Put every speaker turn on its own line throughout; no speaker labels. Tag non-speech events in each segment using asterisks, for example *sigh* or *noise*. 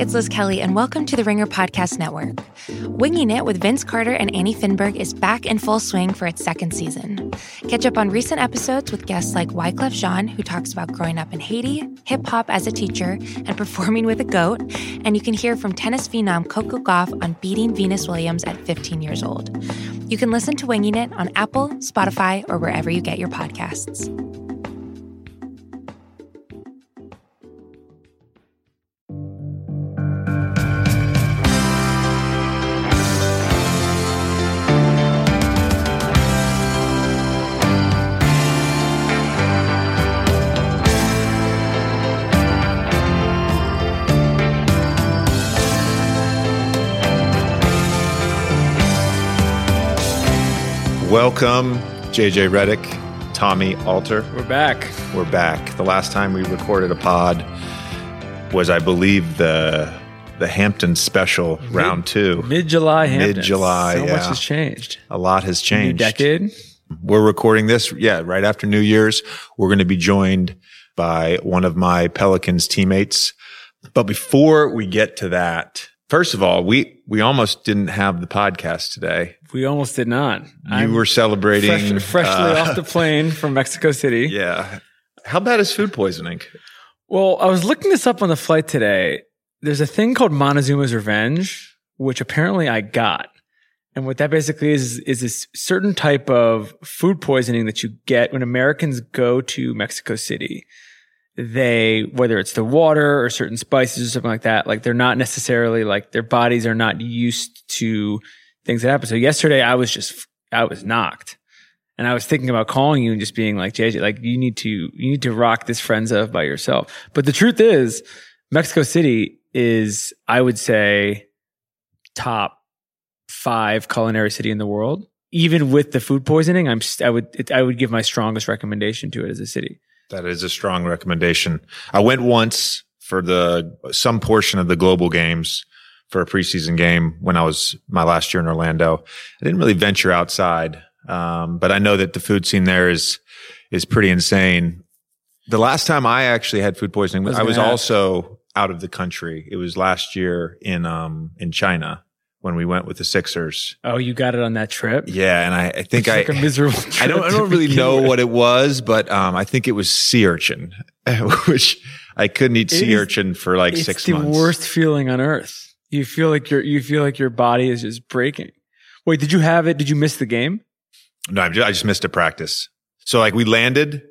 it's Liz Kelly, and welcome to the Ringer Podcast Network. Winging It with Vince Carter and Annie Finberg is back in full swing for its second season. Catch up on recent episodes with guests like Wyclef Jean, who talks about growing up in Haiti, hip hop as a teacher, and performing with a goat. And you can hear from tennis phenom Coco Gauff on beating Venus Williams at 15 years old. You can listen to Winging It on Apple, Spotify, or wherever you get your podcasts.
Welcome, JJ Redick, Tommy Alter.
We're back.
We're back. The last time we recorded a pod was, I believe, the the Hampton special mid, round two.
Mid July Hampton.
Mid July.
So
yeah.
much has changed.
A lot has changed.
New decade.
We're recording this, yeah, right after New Year's. We're going to be joined by one of my Pelicans teammates. But before we get to that, First of all, we we almost didn't have the podcast today.
We almost did not. You
I'm were celebrating
fresh, freshly uh, off the plane *laughs* from Mexico City.
Yeah. How bad is food poisoning?
Well, I was looking this up on the flight today. There's a thing called Montezuma's Revenge, which apparently I got. And what that basically is, is this certain type of food poisoning that you get when Americans go to Mexico City they whether it's the water or certain spices or something like that like they're not necessarily like their bodies are not used to things that happen. So yesterday i was just i was knocked. And i was thinking about calling you and just being like jj like you need to you need to rock this friends of by yourself. But the truth is mexico city is i would say top five culinary city in the world. Even with the food poisoning i'm i would it, i would give my strongest recommendation to it as a city
that is a strong recommendation. I went once for the some portion of the global games for a preseason game when I was my last year in Orlando. I didn't really venture outside, um, but I know that the food scene there is is pretty insane. The last time I actually had food poisoning, I was, I was also out of the country. It was last year in um in China when we went with the Sixers.
Oh, you got it on that trip?
Yeah, and I, I think I
like a miserable. *laughs*
I don't I don't really know with. what it was, but um, I think it was sea urchin, *laughs* which I couldn't eat it sea is, urchin for like six
months.
It's
the worst feeling on earth. You feel like your you feel like your body is just breaking. Wait, did you have it? Did you miss the game?
No, I just missed a practice. So like we landed,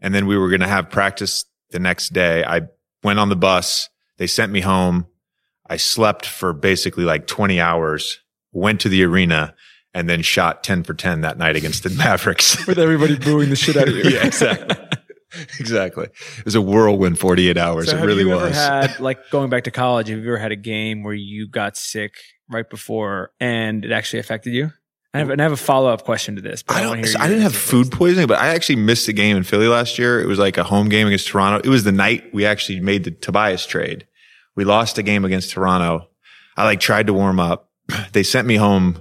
and then we were going to have practice the next day. I went on the bus. They sent me home. I slept for basically like 20 hours, went to the arena, and then shot 10 for 10 that night against the *laughs* Mavericks. *laughs*
With everybody booing the shit out of you. *laughs*
yeah, exactly. exactly. It was a whirlwind 48 hours.
So
it really was.
had, like going back to college, have you ever had a game where you got sick right before and it actually affected you? I have, and I have a follow up question to this.
But I, don't. I, I didn't have food poisoning, but I actually missed a game in Philly last year. It was like a home game against Toronto. It was the night we actually made the Tobias trade. We lost a game against Toronto. I like tried to warm up. *sighs* They sent me home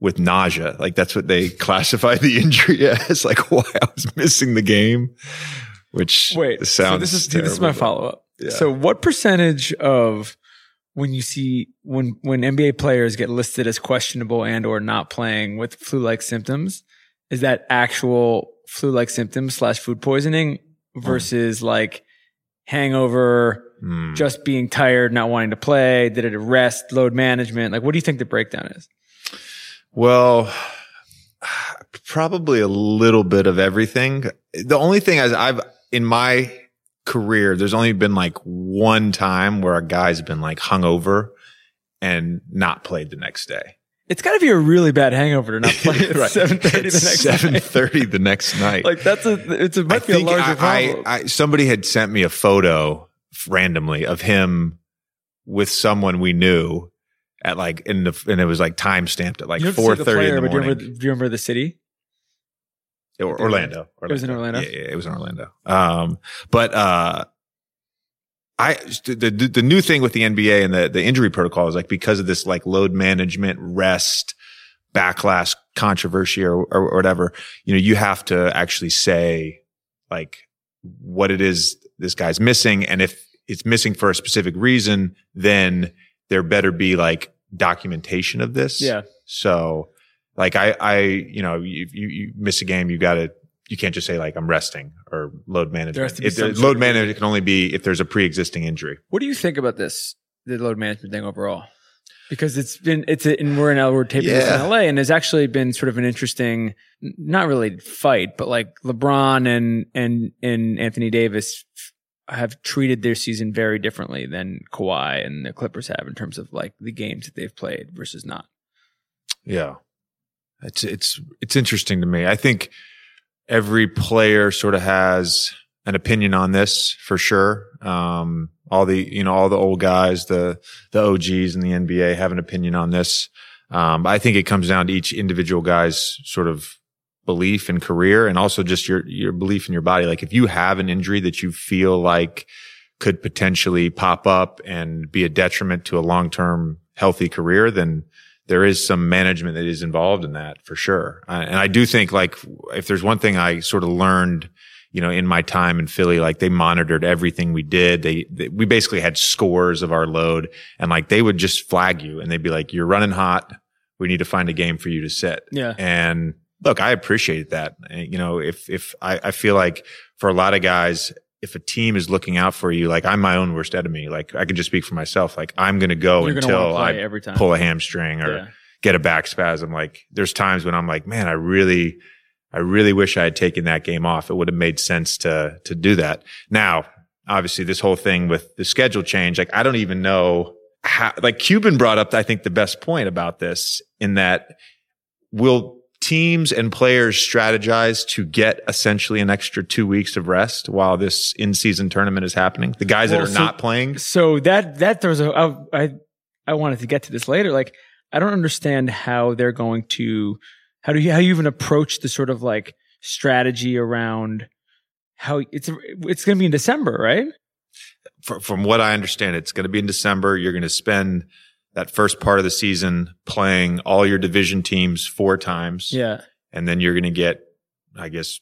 with nausea. Like that's what they *laughs* classified the injury *laughs* as. Like *laughs* why I was missing the game. Which
wait,
sounds. So
this is this is my follow up. Yeah. So what percentage of when you see when when NBA players get listed as questionable and or not playing with flu like symptoms, is that actual flu like symptoms slash food poisoning versus mm. like hangover, mm. just being tired, not wanting to play? Did it rest, load management? Like, what do you think the breakdown is?
Well, probably a little bit of everything. The only thing is I've, in my career, there's only been like one time where a guy's been like hungover and not played the next day.
It's got to be a really bad hangover to not *laughs* play at right. seven thirty the next
seven thirty the next night. *laughs*
Like that's a it's a might I be a larger I, problem.
I, I, somebody had sent me a photo randomly of him with someone we knew at like in the and it was like time stamped at like four thirty in the morning.
Do you, remember, do you remember the city?
Or, Orlando,
Orlando. It was in Orlando.
Yeah, yeah, it was in Orlando. Um, but uh, I the, the, the new thing with the NBA and the the injury protocol is like because of this like load management, rest, backlash, controversy, or, or, or whatever. You know, you have to actually say like what it is this guy's missing, and if it's missing for a specific reason, then there better be like documentation of this.
Yeah.
So like I, I, you know, you, you, you miss a game, you got to, you can't just say like I'm resting or load
There
management.
be
If load management can only be if there's a pre-existing injury.
What do you think about this, the load management thing overall? Because it's been, it's, a, and we're in, L- we're taping this in LA and there's actually been sort of an interesting, not really fight, but like LeBron and, and, and Anthony Davis have treated their season very differently than Kawhi and the Clippers have in terms of like the games that they've played versus not.
Yeah. It's, it's, it's interesting to me. I think every player sort of has an opinion on this for sure. Um, all the, you know, all the old guys, the, the OGs in the NBA have an opinion on this. Um, I think it comes down to each individual guy's sort of belief and career and also just your, your belief in your body. Like if you have an injury that you feel like could potentially pop up and be a detriment to a long-term healthy career, then there is some management that is involved in that for sure. And I do think like if there's one thing I sort of learned, you know, in my time in Philly, like they monitored everything we did. They, they we basically had scores of our load and like they would just flag you and they'd be like, you're running hot. We need to find a game for you to sit.
Yeah.
And look, I appreciate that. Eh, you know, if, if I, I feel like for a lot of guys, if a team is looking out for you, like I'm my own worst enemy. Like I can just speak for myself. Like I'm going to go
You're going to want
until I pull a hamstring or
Yeah.
get a back spasm. Like there's times when I'm like, man, I really, I really wish I had taken that game off. It would have made sense to, to do that. Now, obviously this whole thing with the schedule change, like I don't even know how, like Cuban brought up, I think the best point about this in that will teams and players strategize to get essentially an extra two weeks of rest while this in season tournament is happening? The guys
Well,
that are
so-
not playing.
So that that throws a I I I wanted to get to this later. Like I don't understand how they're going to how do you how you even approach the sort of like strategy around how it's it's going to be in December, right?
fr- from what I understand, it's going to be in December. You're going to spend that first part of the season playing all your division teams four times.
Yeah.
And then you're going to get, I guess,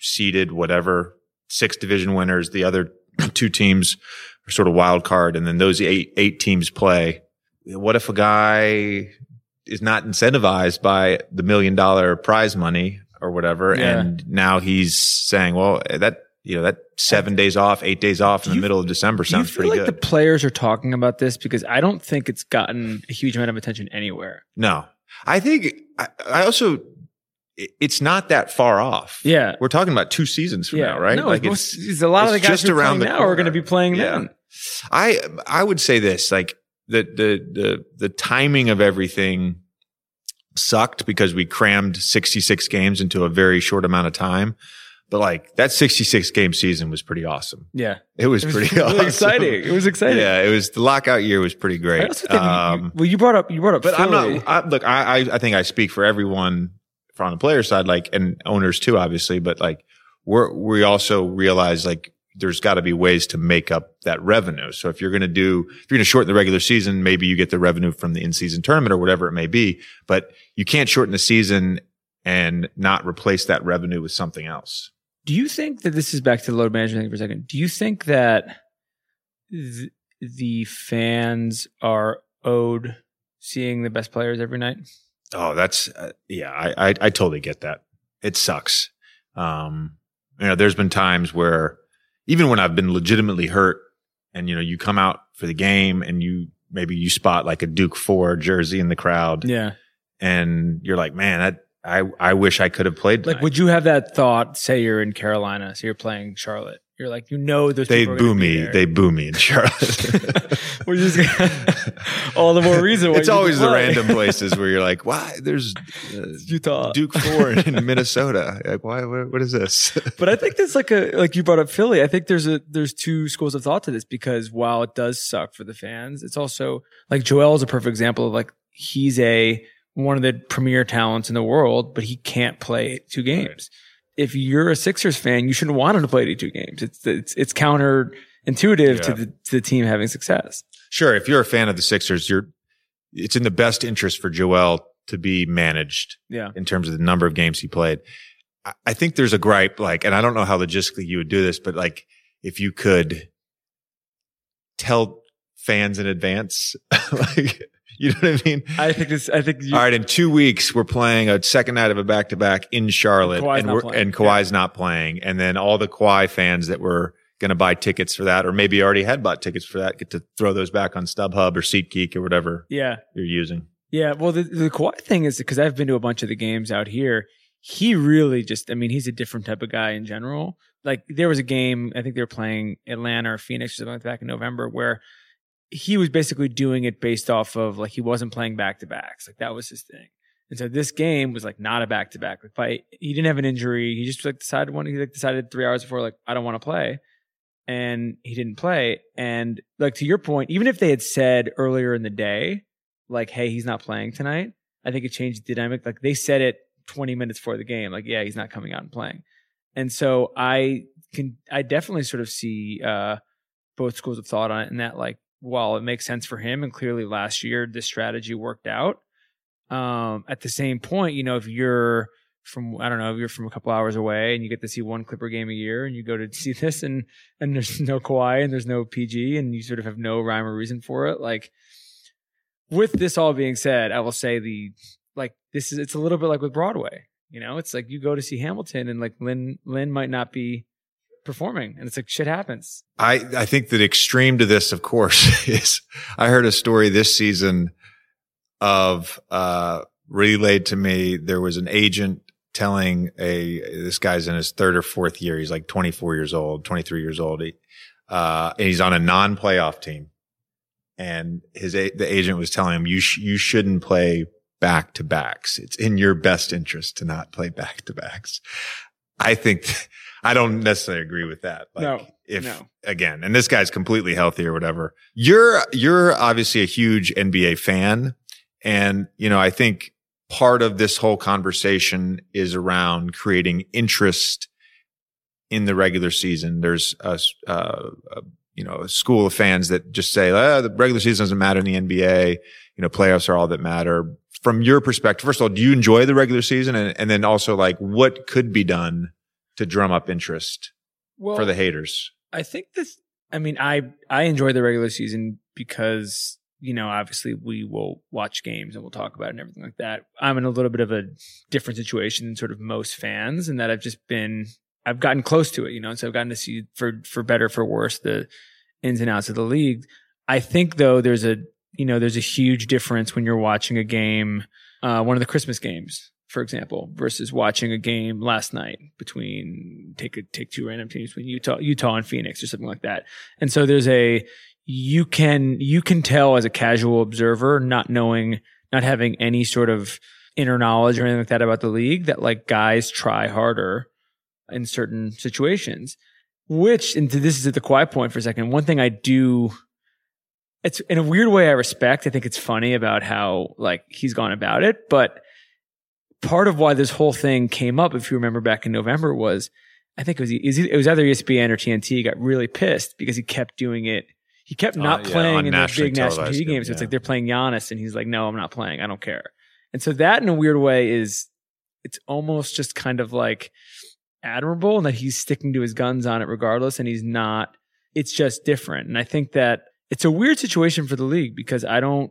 seeded, whatever, six division winners. The other *clears throat* two teams are sort of wild card. And then those eight, eight teams play. What if a guy is not incentivized by the million dollar prize money or whatever?
Yeah.
And now he's saying, well, that, you know, that seven days off, eight days off in
Do
the middle of December
you
sounds pretty
like
good.
the players are talking about this because I don't think it's gotten a huge amount of attention anywhere.
no, I think I, I also, it's not that far off.
Yeah.
We're talking about two seasons from
yeah.
now, right?
No,
Like
most, it's, a lot of the
it's
guys
just around the
now are going to be playing
Yeah.
then.
I I would say this like the the the the timing of everything sucked because we crammed 66 games into a very short amount of time. But like that 66 game season was pretty awesome.
Yeah.
It was,
It was
pretty
really
awesome.
exciting. It was exciting.
Yeah, it was the lockout year was pretty great.
think you-
Um,
well, you brought up you brought up
but I'm not. I, look, I, I think I speak for everyone from the player side, like and owners too, obviously. But like we're we also realize like there's got to be ways to make up that revenue. So if you're going to do if you're going to shorten the regular season, maybe you get the revenue from the in season tournament or whatever it may be. But you can't shorten the season and not replace that revenue with something else.
Do you think that this is back to the load management thing for a second? Do you think that th- the fans are owed seeing the best players every night?
Oh, that's uh, yeah. I, I I totally get that. It sucks. Um, you know, there's been times where even when I've been legitimately hurt, and you know, you come out for the game and you maybe you spot like a Duke Four jersey in the crowd,
Yeah.
and you're like, man, that I I wish I could have played.
Like, would you have that thought? Say you're in Carolina, so you're playing Charlotte. You're like, you know, those
they boo me. They boo me in Charlotte. *laughs*
We're just *laughs* all the more reason. Why
it's
you need to
always the random places where you're like, why? There's uh,
Utah.
Duke Four in Minnesota. Like, why? What, what is this? *laughs*
But I think there's like a like you brought up Philly. I think there's a there's two schools of thought to this because while it does suck for the fans, it's also like Joel is a perfect example of like he's a one of the premier talents in the world, but he can't play two games. If you're a Sixers fan, you shouldn't want him to play 82 games. It's it's it's counterintuitive to the to the team having success.
Sure, if you're a fan of the Sixers, you're it's in the best interest for Joel to be managed
Yeah.
in terms of the number of games he played. I, I think there's a gripe, like, and I don't know how logistically you would do this, but like if you could tell fans in advance. *laughs* like, you know what I mean?
I think this. I think. You,
All right, in two weeks we're playing a second night of a back to back in Charlotte,
Kawhi's
and we're, and Kawhi's not playing, and then all the Kawhi fans that were going to buy tickets for that, or maybe already had bought tickets for that, get to throw those back on StubHub or SeatGeek or whatever
Yeah.
you're using.
Yeah, well, the, the Kawhi thing is because I've been to a bunch of the games out here. He really just, I mean, he's a different type of guy in general. Like there was a game, I think they were playing Atlanta or Phoenix or something like that back in November, where he was basically doing it based off of like he wasn't playing back to backs. Like that was his thing. And so this game was like not a back to back. By he didn't have an injury. He just like decided one. He like decided three hours before like I don't want to play, and he didn't play. And like to your point, even if they had said earlier in the day, like, hey, he's not playing tonight, I think it changed the dynamic. Like they said it 20 minutes before the game, like, yeah, he's not coming out and playing. And so I can, I definitely sort of see uh, both schools of thought on it, and that like, while it makes sense for him, and clearly last year this strategy worked out. Um, at the same point, you know, if you're from I don't know, if you're from a couple hours away and you get to see one Clipper game a year, and you go to *laughs* see this, and and there's *laughs* no Kawhi and there's no PG, and you sort of have no rhyme or reason for it, like with this all being said, I will say the like this is it's a little bit like with Broadway. You know, it's like you go to see Hamilton and like Lin Lin might not be performing, and it's like shit happens.
I, I think that extreme to this, of course, *laughs* is I heard a story this season of, uh, relayed to me. There was an agent telling a, this guy's in his third or fourth year. He's like 24 years old, 23 years old. He, uh, and he's on a non-playoff team. And his, the agent was telling him, you, sh- you shouldn't play back to backs. It's in your best interest to not play back to backs. I think, I don't necessarily agree with that. Like,
No,
if
no.
again, and this guy's completely healthy or whatever, you're, you're obviously a huge NBA fan. And, you know, I think part of this whole conversation is around creating interest in the regular season. There's a, uh, a you know, a school of fans that just say, oh, the regular season doesn't matter in the NBA. You know, playoffs are all that matter. From your perspective, first of all, do you enjoy the regular season? And, and then also like what could be done to drum up interest
Well,
for the haters?
I think this. I mean, I I enjoy the regular season because you know, obviously, we will watch games and we'll talk about it and everything like that. I'm in a little bit of a different situation than sort of most fans, in that I've just been I've gotten close to it, you know, and so I've gotten to see for for better for worse the ins and outs of the league. I think though there's a you know there's a huge difference when you're watching a game, uh, one of the Christmas games, for example, versus watching a game last night between take a take two random teams between Utah Utah and Phoenix or something like that. And so there's a you can you can tell as a casual observer, not knowing, not having any sort of inner knowledge or anything like that about the league, that like guys try harder in certain situations. Which, and this is at the Kawhi point for a second. One thing I do, it's in a weird way I respect. I think it's funny about how like he's gone about it, but part of why this whole thing came up, if you remember back in November, was I think it was it was either ESPN or TNT got really pissed because he kept doing it. He kept not oh,
yeah,
playing in the big national TV games. So it's like they're playing Giannis, and he's like, "No, I'm not playing. I don't care." And so that, in a weird way, is it's almost just kind of like admirable and that he's sticking to his guns on it regardless, and he's not. It's just different, and I think that it's a weird situation for the league because I don't.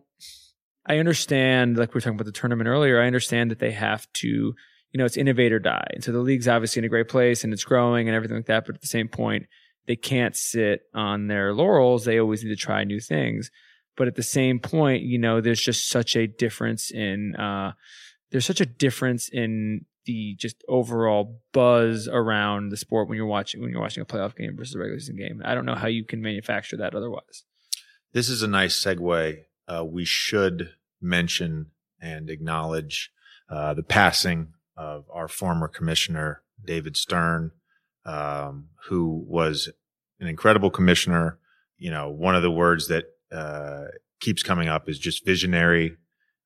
I understand, like we were talking about the tournament earlier. I understand that they have to, you know, it's innovate or die, and so the league's obviously in a great place and it's growing and everything like that. But at the same point, they can't sit on their laurels. They always need to try new things. But at the same point, you know, there's just such a difference in uh, there's such a difference in the just overall buzz around the sport when you're watching when you're watching a playoff game versus a regular season game. I don't know how you can manufacture that otherwise.
This is a nice segue. Uh, we should mention and acknowledge uh, the passing of our former commissioner, David Stern, um, who was an incredible commissioner. You know, one of the words that uh, keeps coming up is just visionary,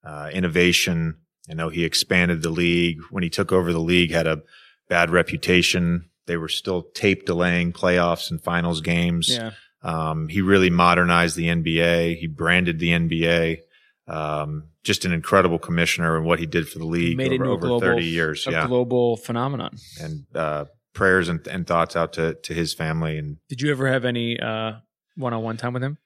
uh, innovation. I know he expanded the league. When he took over the league, had a bad reputation. They were still tape delaying playoffs and finals games.
Yeah.
Um, he really modernized the NBA. He branded the NBA. Um, just an incredible commissioner and what he did for the league over, over
global-
30 years.
A
Yeah.
global phenomenon.
and, uh, prayers and, and thoughts out to, to his family. And
Did you ever have any uh, one-on-one time with him?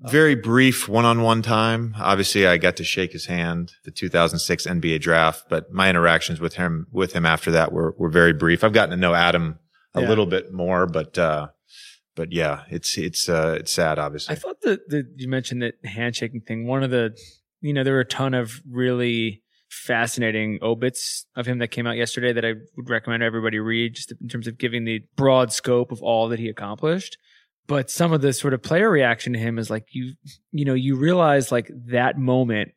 Very brief one-on-one time. Obviously, I got to shake his hand the 2006 NBA draft, but my interactions with him with him after that were were very brief. I've gotten to know Adam a
Yeah.
little bit more, but uh, but yeah, it's it's uh, it's sad, obviously.
I thought that the you mentioned that handshaking thing. One of the, you know, there were a ton of really fascinating obits of him that came out yesterday that I would recommend everybody read, just in terms of giving the broad scope of all that he accomplished. But some of the sort of player reaction to him is like you, you know, you realize like that moment,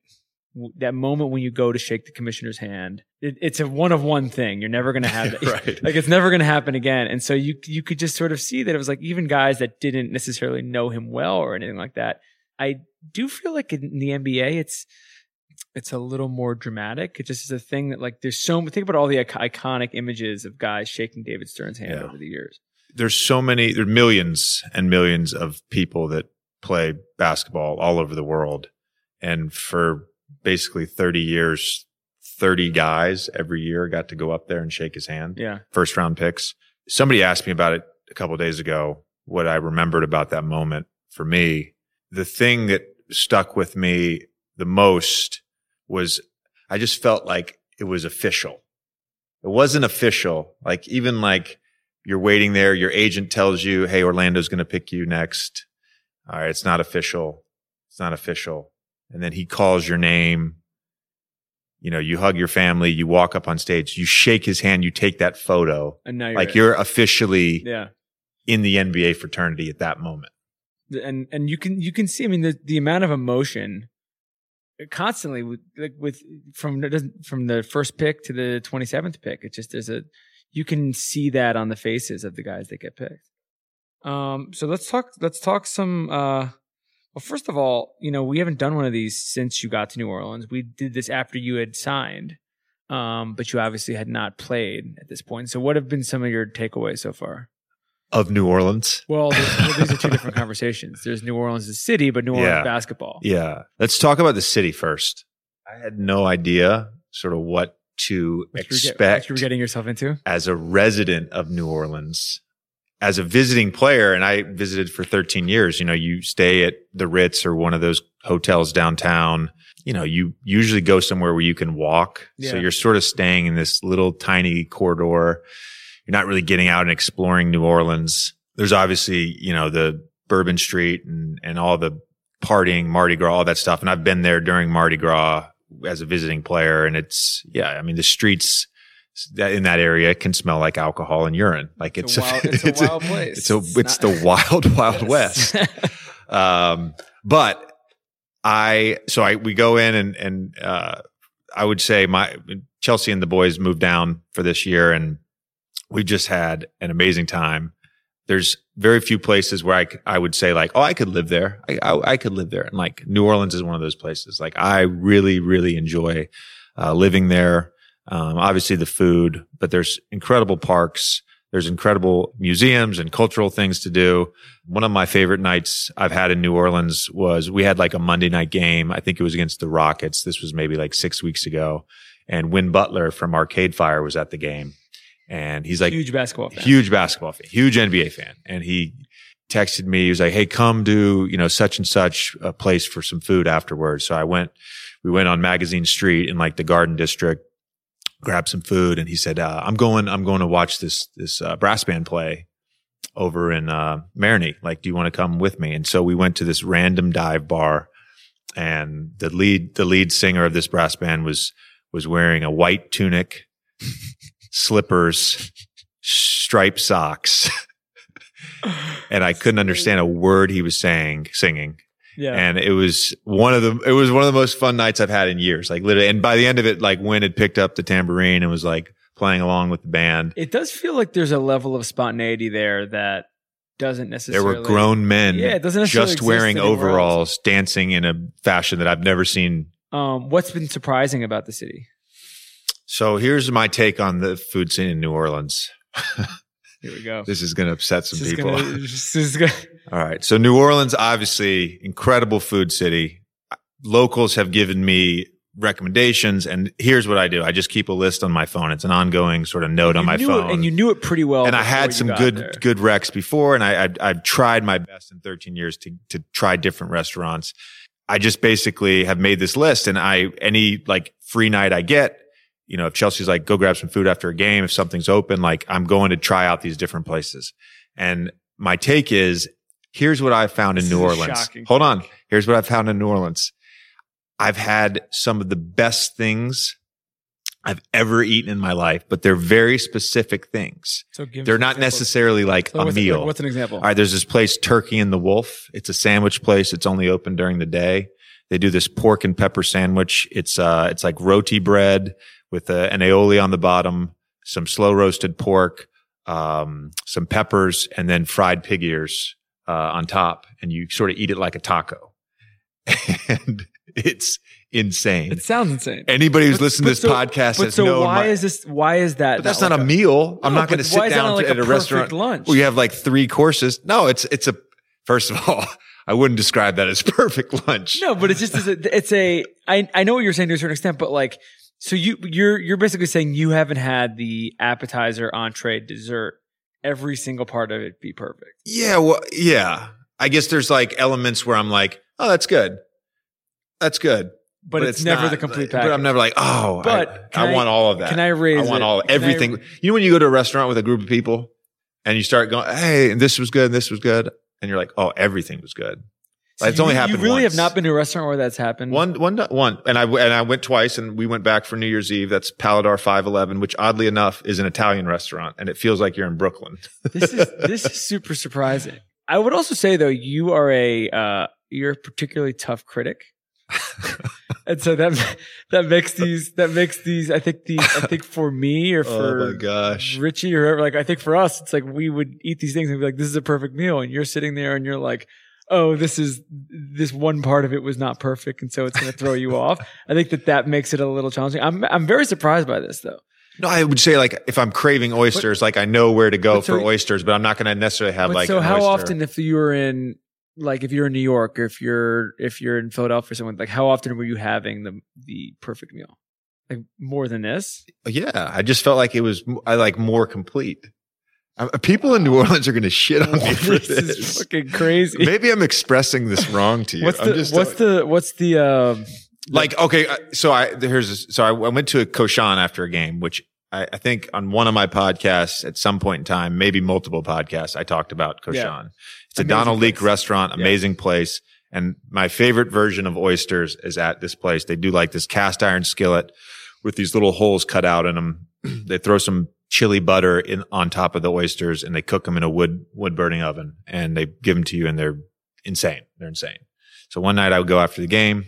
that moment when you go to shake the commissioner's hand, it, it's a one of one thing. You're never going to have *laughs* that.
right. *laughs*
like it's never going to happen again. And so you you could just sort of see that it was like even guys that didn't necessarily know him well or anything like that. I do feel like in the NBA, it's it's a little more dramatic. It just is a thing that like there's so think about all the iconic images of guys shaking David Stern's hand
Yeah.
over the years.
There's so many. There are millions and millions of people that play basketball all over the world, and for basically 30 years, 30 guys every year got to go up there and shake his hand.
Yeah,
first round picks. Somebody asked me about it a couple of days ago, what I remembered about that moment for me. The thing that stuck with me the most was I just felt like it was official. It wasn't official. Like even like you're waiting there, your agent tells you, Hey, Orlando's going to pick you next. All right. It's not official. It's not official. And then he calls your name. You know, you hug your family, you walk up on stage, you shake his hand, you take that photo.
and now you're
like you're officially
yeah.
in the NBA fraternity at that moment.
and and you can you can see i mean the the amount of emotion constantly with like with from from the first pick to the 27th pick it just there's a you can see that on the faces of the guys that get picked um so let's talk let's talk some uh well first of all you know we haven't done one of these since you got to new orleans we did this after you had signed um but you obviously had not played at this point so what have been some of your takeaways so far
Of New Orleans.
well, well, these are two different *laughs* conversations. There's New Orleans, the city, but New Orleans
Yeah.
basketball.
Yeah. Let's talk about the city first. I had no idea sort of what to
What you were get-
expect
what you were getting yourself into.
as a resident of New Orleans. As a visiting player, and I visited for 13 years, you know, you stay at the Ritz or one of those hotels downtown. You know, you usually go somewhere where you can walk. So you're sort of staying in this little tiny corridor. You're not really getting out and exploring New Orleans. There's obviously, you know, the Bourbon Street and, and all the partying, Mardi Gras, all that stuff. And I've been there during Mardi Gras as a visiting player. And it's, yeah, I mean, the streets in that area can smell like alcohol and urine. Like it's,
It's a wild, *laughs* it's a wild place.
It's a, it's the *laughs* wild, wild west. Um, but I, so I, we go in and, and, uh, I would say my Chelsea and the boys moved down for this year and we just had an amazing time. There's very few places where I, I would say like, oh, I could live there. I, I, I could live there. And like New Orleans is one of those places. Like I really, really enjoy, uh, living there. Um, obviously the food, but there's incredible parks. There's incredible museums and cultural things to do. One of my favorite nights I've had in New Orleans was we had like a Monday night game. I think it was against the Rockets. This was maybe like six weeks ago. And Win Butler from Arcade Fire was at the game. And he's like,
huge basketball fan.
huge basketball fan, huge NBA fan. And he texted me. He was like, Hey, come do, you know, such and such a place for some food afterwards. So I went, we went on Magazine Street in like the Garden District, grabbed some food. And he said, uh, I'm going, I'm going to watch this, this, uh, brass band play over in, uh, Marigny. Like, do you want to come with me? And so we went to this random dive bar and the lead, the lead singer of this brass band was, was wearing a white tunic, *laughs* slippers, striped socks. *laughs* and I couldn't understand a word he was saying, singing.
Yeah.
And it was one of the, it was one of the most fun nights I've had in years. Like literally. And by the end of it, like Win had picked up the tambourine and was like playing along with the band.
it does feel like there's a level of spontaneity there that doesn't necessarily.
There were grown men
Yeah, it doesn't
just wearing
else.
overalls, dancing in a fashion that I've never seen.
Um, what's been surprising about the city?
So here's my take on the food scene in New Orleans. *laughs*
Here we go.
This is going to upset some
This is
people.
gonna- *laughs* this is gonna-
All right. So New Orleans, obviously incredible food city. Locals have given me recommendations. And here's what I do. I just keep a list on my phone. It's an ongoing sort of note on my phone.
it, and you knew it pretty well.
and I had some good
there.
good recs before, and I, I I've tried my best in 13 years to to try different restaurants. I just basically have made this list, and I any like free night I get, you know, if Chelsea's like go grab some food after a game, if something's open, like I'm going to try out these different places. And my take is, here's what I found
This
in New Orleans.
shocking
Hold on, here's what I found in New Orleans. I've had some of the best things I've ever eaten in my life, but they're very specific things.
So give
They're not necessarily like
So
a
what's,
meal.
What's an example?
All right, there's this place, Turkey and the Wolf. It's a sandwich place. It's only open during the day. They do this pork and pepper sandwich. It's uh, it's like roti bread with a, an aioli on the bottom, some slow roasted pork, um, some peppers, and then fried pig ears uh, on top, and you sort of eat it like a taco. *laughs* and it's insane.
It sounds insane.
Anybody who's
But-
listening to this
so-
podcast
but
has
so
no.
why is this? Why is that?
but that's not,
like
a meal. I'm
No,
not going to
but
sit
why is that
down
like
at
a
a restaurant
lunch?
where you have like three courses. No, it's it's a. First of all, *laughs* I wouldn't describe that as *laughs* perfect lunch.
No, but it's just it's a, it's a I I know what you're saying to a certain extent, but like so you you're you're basically saying you haven't had the appetizer, entree, dessert, every single part of it be perfect.
Yeah, well, yeah. I guess there's like elements where I'm like, oh, that's good, that's good,
But, it's, never
not-
the complete package.
But I'm never like, oh,
But
I, I
I-
want all of that.
Can I raise?
I want
it?
all
Can I-
everything. you know, when you go to a restaurant with a group of people and you start going, hey, this was good, this was good, and you're like, oh, everything was good.
So
it's
you-
only happened
You really
once.
have not been to a restaurant where that's happened.
One, one, one, and I and I went twice, and we went back for New Year's Eve. That's Paladar Five Eleven, which oddly enough is an Italian restaurant, and it feels like you're in Brooklyn. *laughs*
this is this is super surprising. I would also say though, you are a uh, you're a particularly tough critic. *laughs* and so that that makes these that makes these I think these I think for me or *laughs* for
oh my gosh!
Richie or whoever, like I think for us, it's like we would eat these things and be like, "This is a perfect meal," and you're sitting there and you're like, "Oh, this is this one part of it was not perfect," and so it's going to throw you off. I think that that makes it a little challenging. I'm I'm very surprised by this though.
No, I would say like if I'm craving oysters, like I know where to go
so-
for oysters, but I'm not going to necessarily have like.
so how
oyster.
often, if you were in like if you're in New York or if you're if you're in Philadelphia or someone like how often were you having the the perfect meal? Like more than this?
Yeah, I just felt like it was I like more complete. Uh, People in New Orleans are going to shit on me *laughs* for
this
this.
is fucking crazy.
Maybe I'm expressing this wrong to you.
what's
I'm
the
just
what's the what's the um
like okay uh, so i here's so i went to a Cochon after a game which I, I think on one of my podcasts at some point in time maybe multiple podcasts i talked about Cochon
Yeah.
it's a
Amazing
Donald Link
place.
restaurant
Yeah.
amazing place and my favorite version of oysters is at this place they do like this cast iron skillet with these little holes cut out in them *clears throat* they throw some chili butter in on top of the oysters and they cook them in a wood wood burning oven and they give them to you and they're insane they're insane so one night i would go after the game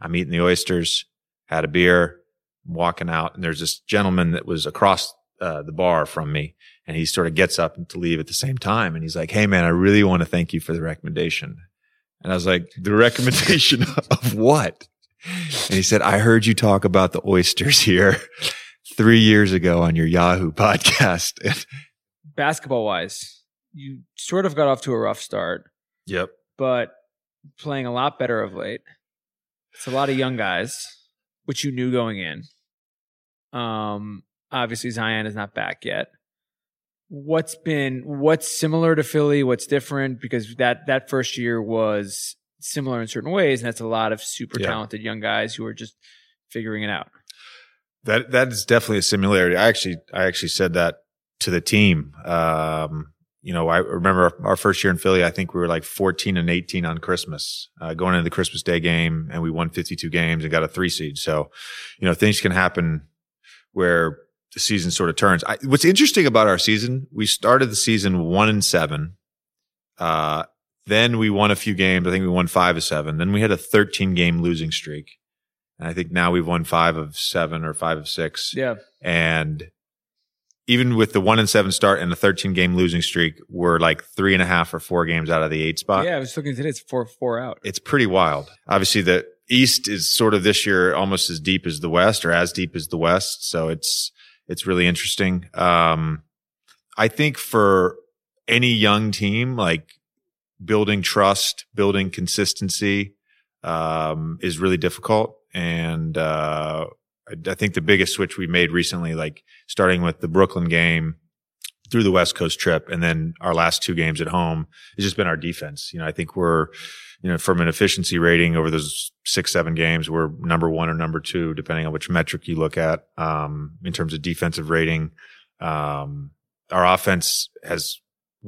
I'm eating the oysters, had a beer, walking out, and there's this gentleman that was across uh, the bar from me, and he sort of gets up to leave at the same time, and he's like, "Hey, man, I really want to thank you for the recommendation." And I was like, "The recommendation *laughs* of what?" And he said, "I heard you talk about the oysters here three years ago on your Yahoo podcast." *laughs*
Basketball wise, you sort of got off to a rough start,
yep,
but playing a lot better of late. It's a lot of young guys, which you knew going in. Um, obviously Zion is not back yet. What's been what's similar to Philly? What's different? Because that that first year was similar in certain ways, and that's a lot of super
Yeah.
talented young guys who are just figuring it out.
That that is definitely a similarity. I actually I actually said that to the team. Um, you know, I remember our first year in Philly. I think we were like 14 and 18 on Christmas, uh, going into the Christmas Day game, and we won 52 games and got a three seed. So, you know, things can happen where the season sort of turns. I, what's interesting about our season, we started the season one and seven. Uh, then we won a few games. I think we won five of seven. Then we had a 13 game losing streak. And I think now we've won five of seven or five of six.
Yeah,
And even with the one and seven start and the 13 game losing streak, we're like three and a half or four games out of the eight spot.
yeah. I was looking today; it's four four out.
It's pretty wild. Obviously, the East is sort of this year almost as deep as the West or as deep as the West. So it's, it's really interesting. Um, I think for any young team, like building trust, building consistency, um, is really difficult. And, uh, I, I think the biggest switch we made recently, like starting with the Brooklyn game through the West Coast trip and then our last two games at home has just been our defense. You know, I think we're, you know, from an efficiency rating over those six, seven games, we're number one or number two, depending on which metric you look at, um, in terms of defensive rating. Um, our offense has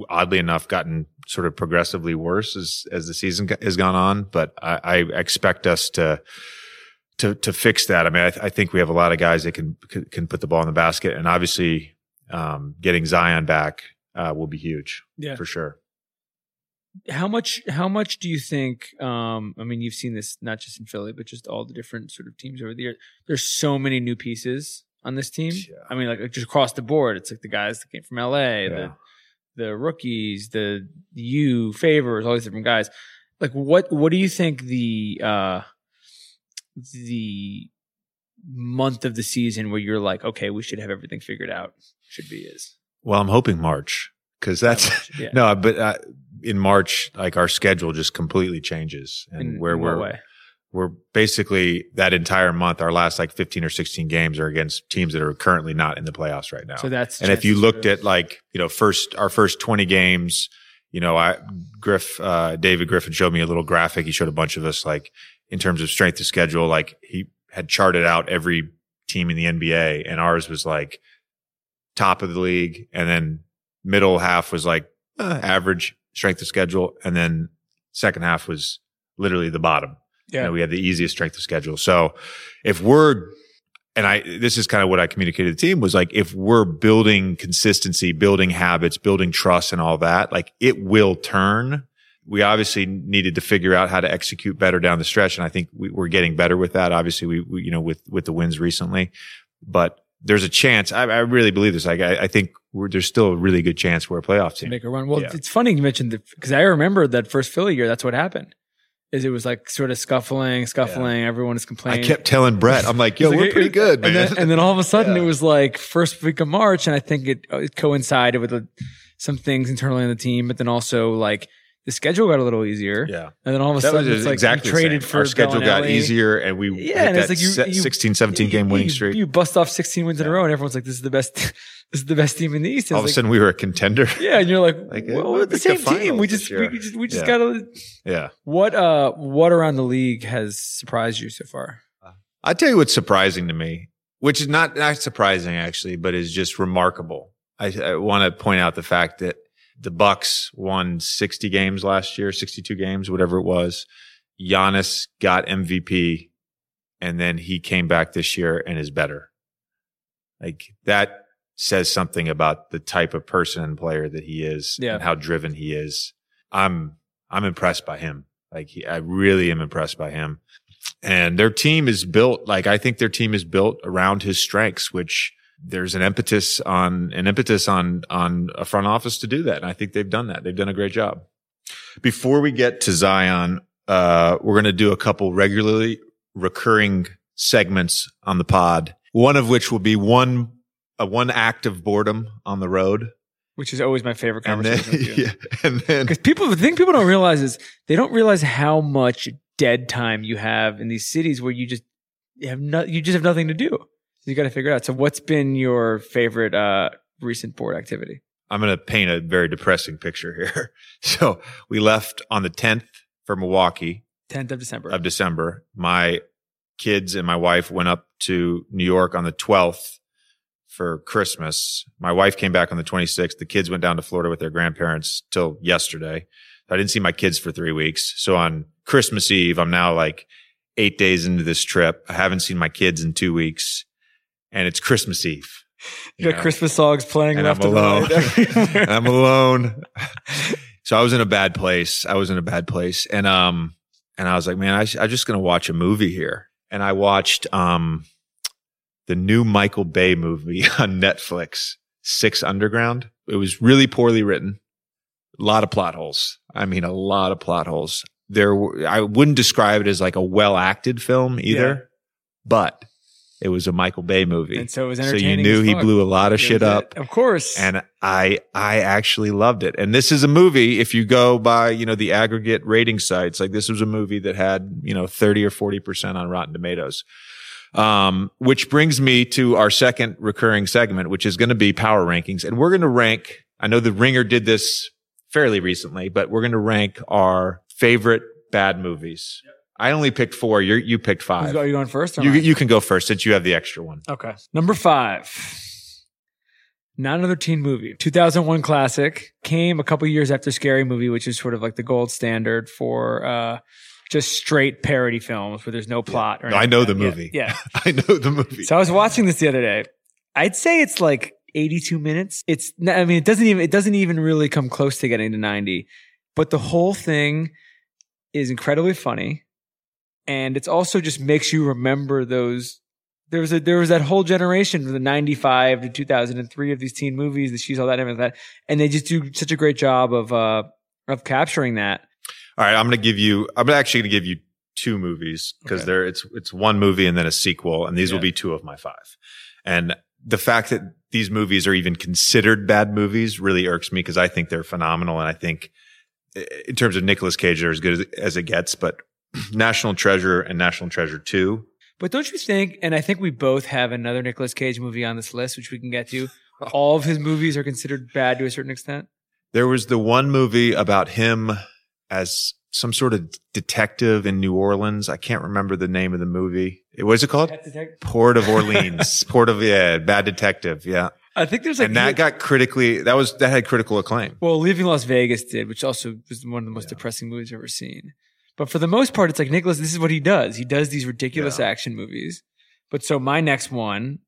oddly enough gotten sort of progressively worse as, as the season has gone on, but I, I expect us to, to, to fix that. I mean, I, th- I, think we have a lot of guys that can, can put the ball in the basket and obviously, um, getting Zion back, uh, will be huge.
Yeah.
For sure.
How much, how much do you think, um, I mean, you've seen this not just in Philly, but just all the different sort of teams over the years. There's so many new pieces on this team.
Yeah.
I mean, like just across the board, it's like the guys that came from LA,
Yeah.
the the rookies, the you favors, all these different guys. Like what what do you think the uh the month of the season where you're like, okay, we should have everything figured out should be is?
Well, I'm hoping March because that's
yeah. *laughs*
no, but uh, in March, like our schedule just completely changes, and
In-
where
in
we're we're basically that entire month, our last like 15 or 16 games are against teams that are currently not in the playoffs right now.
So that's
and if you looked at like you know first our first 20 games, you know, I Griff uh, David Griffin showed me a little graphic. He showed a bunch of us like in terms of strength of schedule, like he had charted out every team in the NBA, and ours was like top of the league, and then middle half was like uh, average strength of schedule, and then second half was literally the bottom. You
yeah,
know, we had the easiest strength of schedule. So if we're, and I, this is kind of what I communicated to the team was like, if we're building consistency, building habits, building trust and all that, like it will turn. We obviously needed to figure out how to execute better down the stretch. And I think we, we're getting better with that. Obviously, we, we, you know, with, with the wins recently, but there's a chance. I, I really believe this. Like, I, I think we're, there's still a really good chance we're a playoff
to
team.
make a run. Well,
Yeah.
it's funny you mentioned that because I remember that first Philly year. That's what happened. Is it was like sort of scuffling, scuffling. Everyone is complaining.
I kept telling Brett, I'm like, yo,
It's
we're pretty good, man.
And then, and then all of a sudden
Yeah.
it was like first week of March, and I think it, it coincided with uh some things internally on the team, but then also like the schedule got a little easier.
yeah.
And then all of a
That
sudden
was
it's like
exactly
you traded for
our schedule got easier and we
Yeah, and it's like you-
se-
you-
16 17 game winning
you,
streak
You bust off 16 wins in a row, and everyone's like, "This is the best. this is the best team in the East."
All of a sudden we were a contender *laughs*
yeah, and you're like,
Like,
well, we're the same
the
team. We just, we just, we just
Yeah.
gotta.
yeah
What, uh, what around the league has surprised you so far?
i'll tell you what's surprising to me which is not not surprising actually but is just remarkable i, I want to point out the fact that the bucks won 60 games last year 62 games whatever it was Giannis got mvp and then he came back this year and is better like that says something about the type of person and player that he is
Yeah.
and how driven he is. I'm I'm impressed by him. Like he, I really am impressed by him. And their team is built like I think their team is built around his strengths, which there's an impetus on an impetus on on a front office to do that. And I think they've done that. They've done a great job. Before we get to Zion, uh, we're going to do a couple regularly recurring segments on the pod. One of which will be one a one act of boredom on the road,
Which is always my favorite
and then *laughs* yeah, and then
Because people, the thing people don't realize is they don't realize how much dead time you have in these cities where you just you have no, you just have nothing to do. You got to figure it out. So what's been your favorite uh, recent board activity?
I'm going to paint a very depressing picture here. *laughs* So we left on the 10th for Milwaukee
10th of December.
of December. My kids and my wife went up to New York on the 12th for Christmas. My wife came back on the 26th. The kids went down to Florida with their grandparents till yesterday. I didn't see my kids for three weeks. So on Christmas Eve, I'm now like eight days into this trip. I haven't seen my kids in two weeks and it's Christmas Eve.
you got
know?
Christmas songs playing
and
left
I'm alone. *laughs* and I'm alone. so I was in a bad place. I was in a bad place. And, um, and I was like, man, I, sh- I'm just going to watch a movie here. And I watched, um, the new Michael Bay movie *laughs* on Netflix, Six Underground. It was really poorly written. A lot of plot holes. I mean, a lot of plot holes. There, were, I wouldn't describe it as like a well acted film either,
Yeah.
but it was a Michael Bay movie.
And so it was entertaining.
So you knew he blew a lot of
It
shit up.
it. Of course.
And I, I actually loved it. And this is a movie, if you go by, you know, the aggregate rating sites, like this was a movie that had, you know, 30 or 40% on Rotten Tomatoes. Um, which brings me to our second recurring segment, which is going to be power rankings. And we're going to rank, I know the Ringer did this fairly recently, but we're going to rank our favorite bad movies. I only picked four. You you picked five.
Are you going first? Or
You, you can go first since you have the extra one.
Okay. Number five. Not another teen movie. 2001 classic came a couple years after Scary Movie, which is sort of like the gold standard for uh, just straight parody films where there's no plot. Or
No, I know
like
the
that. Yeah,
movie.
Yeah. *laughs*
I know the movie.
So I was watching this the other day. I'd say it's like 82 minutes. It's I mean it doesn't even it doesn't even really come close to getting to 90. But the whole thing is incredibly funny and it's also just makes you remember those there was a there was that whole generation from the 95 to 2003 of these teen movies, the she's all that and everything that and they just do such a great job of uh of capturing that.
All right, I'm going to give you. I'm actually going to give you two movies because
Okay.
there it's it's one movie and then a sequel, and these will be two of my five. And the fact that these movies are even considered bad movies really irks me because I think they're phenomenal, and I think in terms of Nicolas Cage, they're as good as, as it gets. But National Treasure and National Treasure Two.
But don't you think, and I think we both have another Nicolas Cage movie on this list, which we can get to. *laughs* All of his movies are considered bad to a certain extent.
There was the one movie about him as some sort of detective in New Orleans. I can't remember the name of the movie. What is it called? Port of Orleans. *laughs* Port of yeah, Bad Detective. Yeah.
I think there's like
and that got critically that was that had critical acclaim.
well, Leaving Las Vegas did, which also was one of the most
Yeah.
depressing movies I've ever seen. But for the most part, it's like Nicolas. This is what he does. He does these ridiculous
Yeah.
action movies. But so my next one,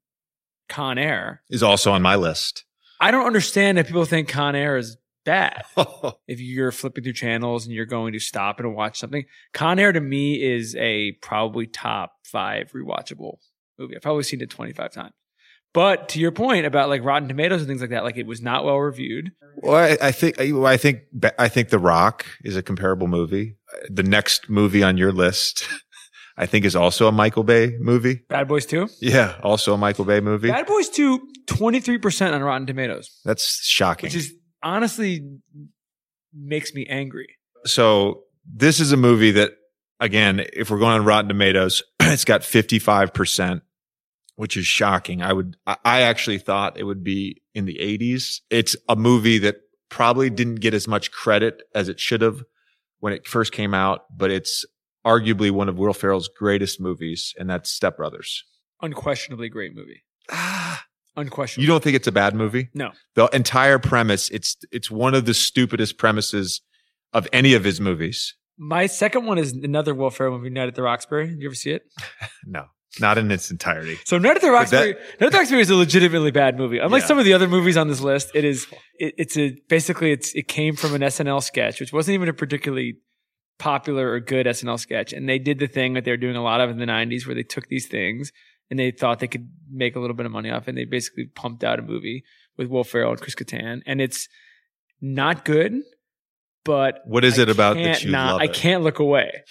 Con Air.
Is also on my list.
I don't understand that people think Con Air is bad. *laughs* if you're flipping through channels and you're going to stop and watch something. Con Air to me is a probably top five rewatchable movie. I've probably seen it 25 times. But to your point about like Rotten Tomatoes and things like that, like it was not well reviewed.
well, I, I think I think I think The Rock is a comparable movie. The next movie on your list, *laughs* I think, is also a Michael Bay movie.
Bad Boys 2.
Yeah, also a Michael Bay movie.
Bad Boys 2, 23% on Rotten Tomatoes,
That's shocking.
which is honestly makes me angry.
so this is a movie that, again, if we're going on Rotten Tomatoes, *clears throat* it's got 55%, which is shocking. I would, I- actually thought it would be in the 80s. It's a movie that probably didn't get as much credit as it should have when it first came out, but it's arguably one of Will Ferrell's greatest movies, and that's Step Brothers.
Unquestionably great movie.
Ah,
Unquestionably.
you don't think it's a bad movie?
No.
The entire premise, it's, it's one of the stupidest premises of any of his movies.
My second one is another Will Ferrell movie, Night at the Roxbury. Did you ever see it? *laughs*
No, not in its entirety.
So Night at the Roxbury, Night at the Roxbury is a legitimately bad movie. Unlike
Yeah.
some of the other movies on this list, it is it, it's a basically it's it came from an SNL sketch, which wasn't even a particularly popular or good SNL sketch, and they did the thing that they were doing a lot of in the '90s, where they took these things and they thought they could make a little bit of money off, it, and they basically pumped out a movie with Will Ferrell and Chris Kattan, and it's not good, but
What is
I
it about that you
not-
love
I can't look away.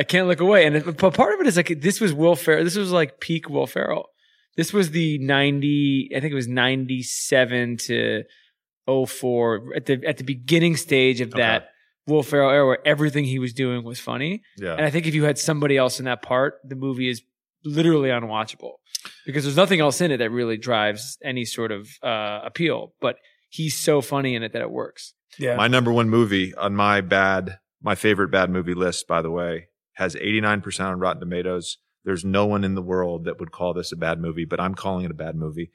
I can't look away. And it, but part of it is like this was Will Ferrell. This was like peak Will Ferrell. This was the ninety. I think it was ninety seven to 04 at the at the beginning stage of that Will Ferrell era, where everything he was doing was funny.
Yeah.
And I think if you had somebody else in that part, the movie is literally unwatchable because there's nothing else in it that really drives any sort of uh, appeal. But he's so funny in it that it works. Yeah.
My number one movie on my bad, my favorite bad movie list, by the way, has 89% on Rotten Tomatoes. There's no one in the world that would call this a bad movie, but I'm calling it a bad movie.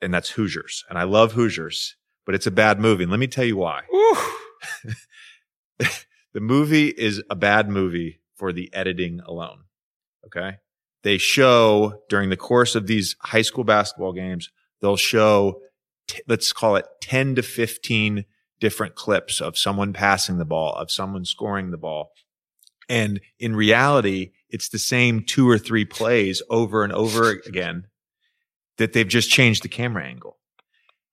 And that's Hoosiers. And I love Hoosiers, but it's a bad movie. And let me tell you why. *laughs* the movie is a bad movie for the editing alone. Okay. They show during the course of these high school basketball games, they'll show, t- let's call it 10 to 15 different clips of someone passing the ball, of someone scoring the ball. And in reality, it's the same two or three plays over and over again that they've just changed the camera angle.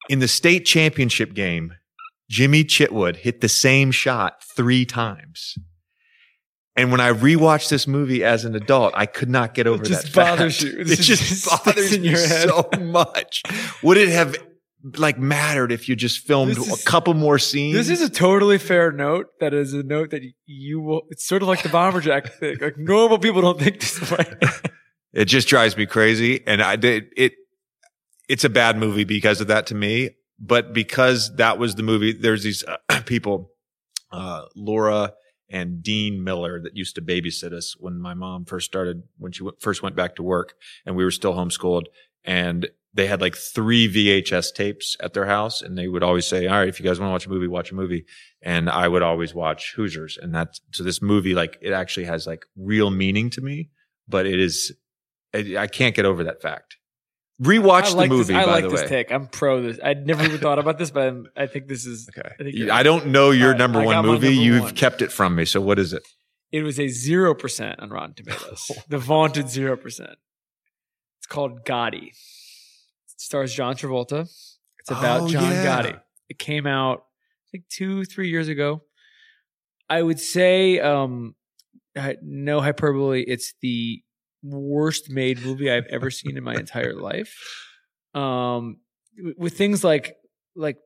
In the state championship game, Jimmy Chitwood hit the same shot three times. And when I rewatched this movie as an adult, I could not get over that.
It just
that.
bothers
fact.
you. *laughs*
It
It
just, *laughs*
just
bothers
in
me
your head.
so much. Would it have like mattered if you just filmed
is-
a couple more scenes?
This is a totally fair note. That is a note that you will. It's sort of like the bomber jack thing. Like *laughs* normal people don't think this way. *laughs*
It just drives me crazy. And I did it. It's a bad movie because of that to me. But because that was the movie, there's these uh, *clears throat* people, uh, Laura and Dean Miller that used to babysit us when my mom first started, when she w- first went back to work and we were still homeschooled. And they had like three VHS tapes at their house. And they would always say, all right, if you guys want to watch a movie, watch a movie. And I would always watch Hoosiers. And that's, so this movie, like it actually has like real meaning to me, but it is, I, I can't get over that fact. Rewatch
I
the
like
movie,
This, I
by
like
the
this
way.
take. I'm pro this. I'd never even thought about this, but I'm, I think this is.
Okay.
I think
I don't know your number
I
one movie.
number
You've
one.
kept it from me. So what is it?
It was a zero percent on Rotten Tomatoes. *laughs* the vaunted zero percent. It's called Gotti. Stars John Travolta. It's about
Oh,
John
yeah.
Gotti. It came out, I think, two, three years ago. I would say, um, no hyperbole. It's the worst made movie I've ever seen in my entire life. Um, with- things like like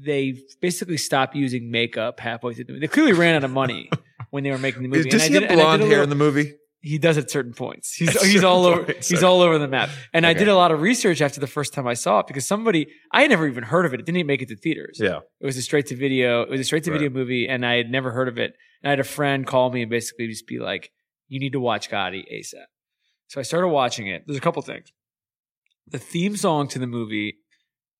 they basically stopped using makeup halfway through the movie. They clearly ran out of money *laughs* when they were making the movie.
Does
And
he
I
have
did- and I
blonde
a
hair in the movie?
He does at certain points. He's
At
he's all over
points,
he's
okay.
all over the map. And I did a lot of research after the first time I saw it because somebody I had never even heard of it. It didn't even make it to theaters.
Yeah.
It was a straight to video. It was a straight to video
Right.
movie, and I had never heard of it. And I had a friend call me and basically just be like, "You need to watch Gotti ASAP." So I started watching it. There's a couple things. The theme song to the movie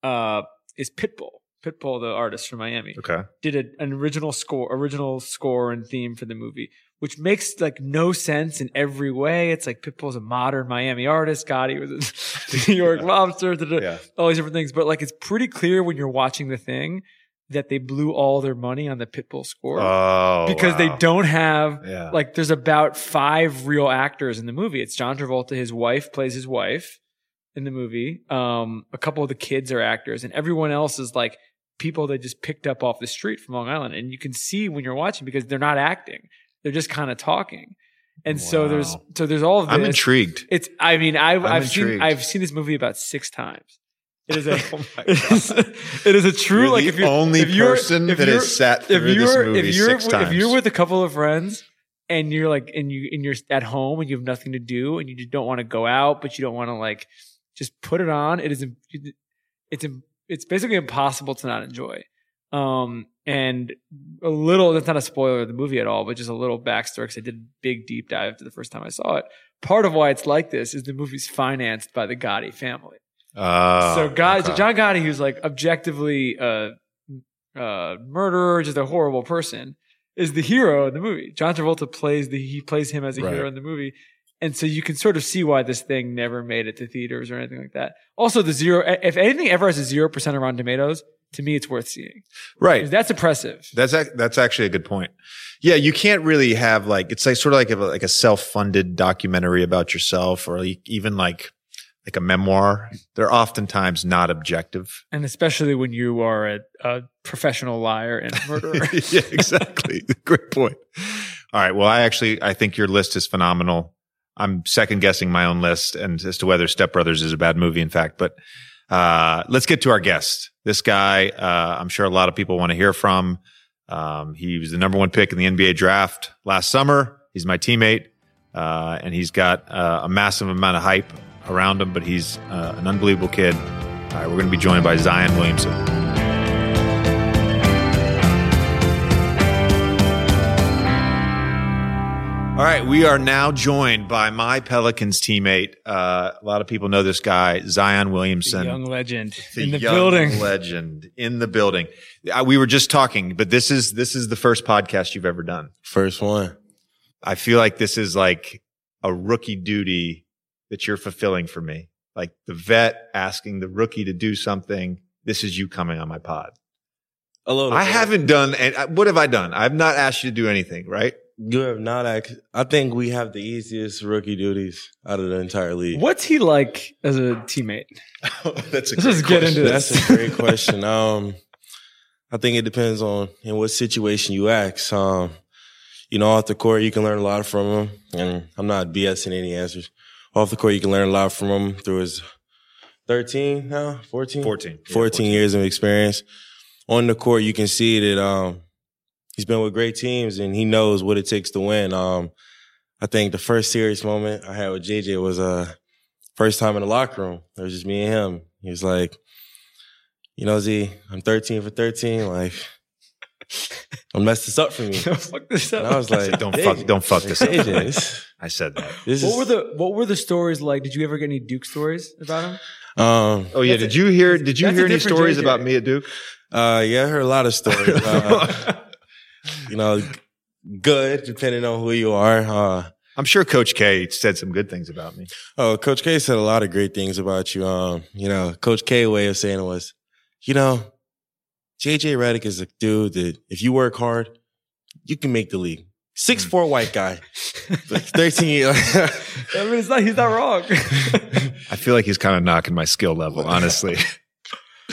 uh, is Pitbull. Pitbull, the artist from Miami
Okay.
did a, an original score, original score and theme for the movie, which makes like no sense in every way. It's like Pitbull's a modern Miami artist. Gotti was a *laughs* New York mobster. da, da,
Yeah.
All these different things, but like it's pretty clear when you're watching the thing that they blew all their money on the Pitbull score
Oh.
because they don't have
Yeah.
like there's about five real actors in the movie. It's John Travolta, his wife plays his wife in the movie. Um, a couple of the kids are actors, and everyone else is like people they just picked up off the street from Long Island. And you can see when you're watching because they're not acting; they're just kind of talking. And so there's so there's all of this.
I'm intrigued.
It's I mean I, I've seen. I've seen this movie about six times. It is a *laughs*
Oh my
it is, it is a true
You're
like
the
if you're
only
if you're,
person
if
that has sat through this
you're
movie
if you're
six
if
times.
you're with a couple of friends and you're like and you and you're at home and you have nothing to do and you just don't want to go out but you don't want to like just put it on it is it's it's basically impossible to not enjoy um and a little that's not a spoiler of the movie at all but just a little backstory because i did a big deep dive the first time i saw it part of why it's like this is the movie's financed by the gotti family
Oh,
so God,
okay.
John Gotti, who's like objectively a uh, uh, murderer, just a horrible person, is the hero in the movie. John Travolta plays the he plays him as a
Right.
hero in the movie, and so you can sort of see why this thing never made it to theaters or anything like that. Also, the zero, if anything ever has a zero percent of Rotten Tomatoes, to me, it's worth seeing.
right.
That's impressive.
That's ac- that's actually a good point. Yeah, you can't really have like it's like sort of like a, like a self funded documentary about yourself, or like even like like a memoir. They're oftentimes not objective.
And especially when you are a, a professional liar and *laughs* murderer.
yeah, exactly. *laughs* Great point. All right. Well, I actually I think your list is phenomenal. I'm second guessing my own list and as to whether Step Brothers is a bad movie, in fact. But uh, let's get to our guest. This guy, uh, I'm sure a lot of people want to hear from. Um, he was the number one pick in the NBA draft last summer. He's my teammate, uh, and he's got uh, a massive amount of hype around him. But he's uh, an unbelievable kid. All right, we're going to be joined by Zion Williamson. All right, we are now joined by my Pelicans teammate. Uh, a lot of people know this guy, Zion
The
Williamson,
young legend
the
in the
young
building.
legend in the building. Uh, we were just talking, but this is this is the first podcast you've ever done.
First one.
I feel like this is like a rookie duty that you're fulfilling for me. Like the vet asking the rookie to do something. This is you coming on my pod.
A little.
I
bit.
haven't done, and uh, what have I done? I've not asked you to do anything, right?
You have not. Act, I think we have the easiest rookie duties out of the entire league.
What's he like as a teammate? *laughs*
That's a
Let's
great
just get into
question.
this.
That's a great question. Um, I think it depends on in what situation you ask. Um, you know, off the court, you can learn a lot from him. And I'm not BSing any answers. Off the court, you can learn a lot from him through his 13 now, 14?
14. Yeah,
14 years of experience. On the court, you can see that, um, he's been with great teams and he knows what it takes to win. Um, I think the first serious moment I had with JJ was, uh, first time in the locker room. It was just me and him. He was like, you know, Z, I'm 13 for 13. Like, don't mess this up for me. *laughs*
Fuck this up.
And I was like,
Don't fuck, don't fuck this up.
JJ, this, *laughs*
I said that.
this
What
is,
were the What were the stories like? Did you ever get any Duke stories about him?
um,
Oh yeah,
That's
did
a-
you hear? Did you hear any stories
JJ.
about me at Duke?
uh, yeah, I heard a lot of stories. Uh, *laughs* you know, good depending on who you are. Uh,
I'm sure Coach K said some good things about me.
Oh, Coach K said a lot of great things about you. Um, you know, Coach K way of saying it was, you know, JJ Redick is a dude that if you work hard, you can make the league. Six four white guy, thirteen years. *laughs*
I mean, it's not. He's not wrong. *laughs*
I feel like he's kind of knocking my skill level, honestly.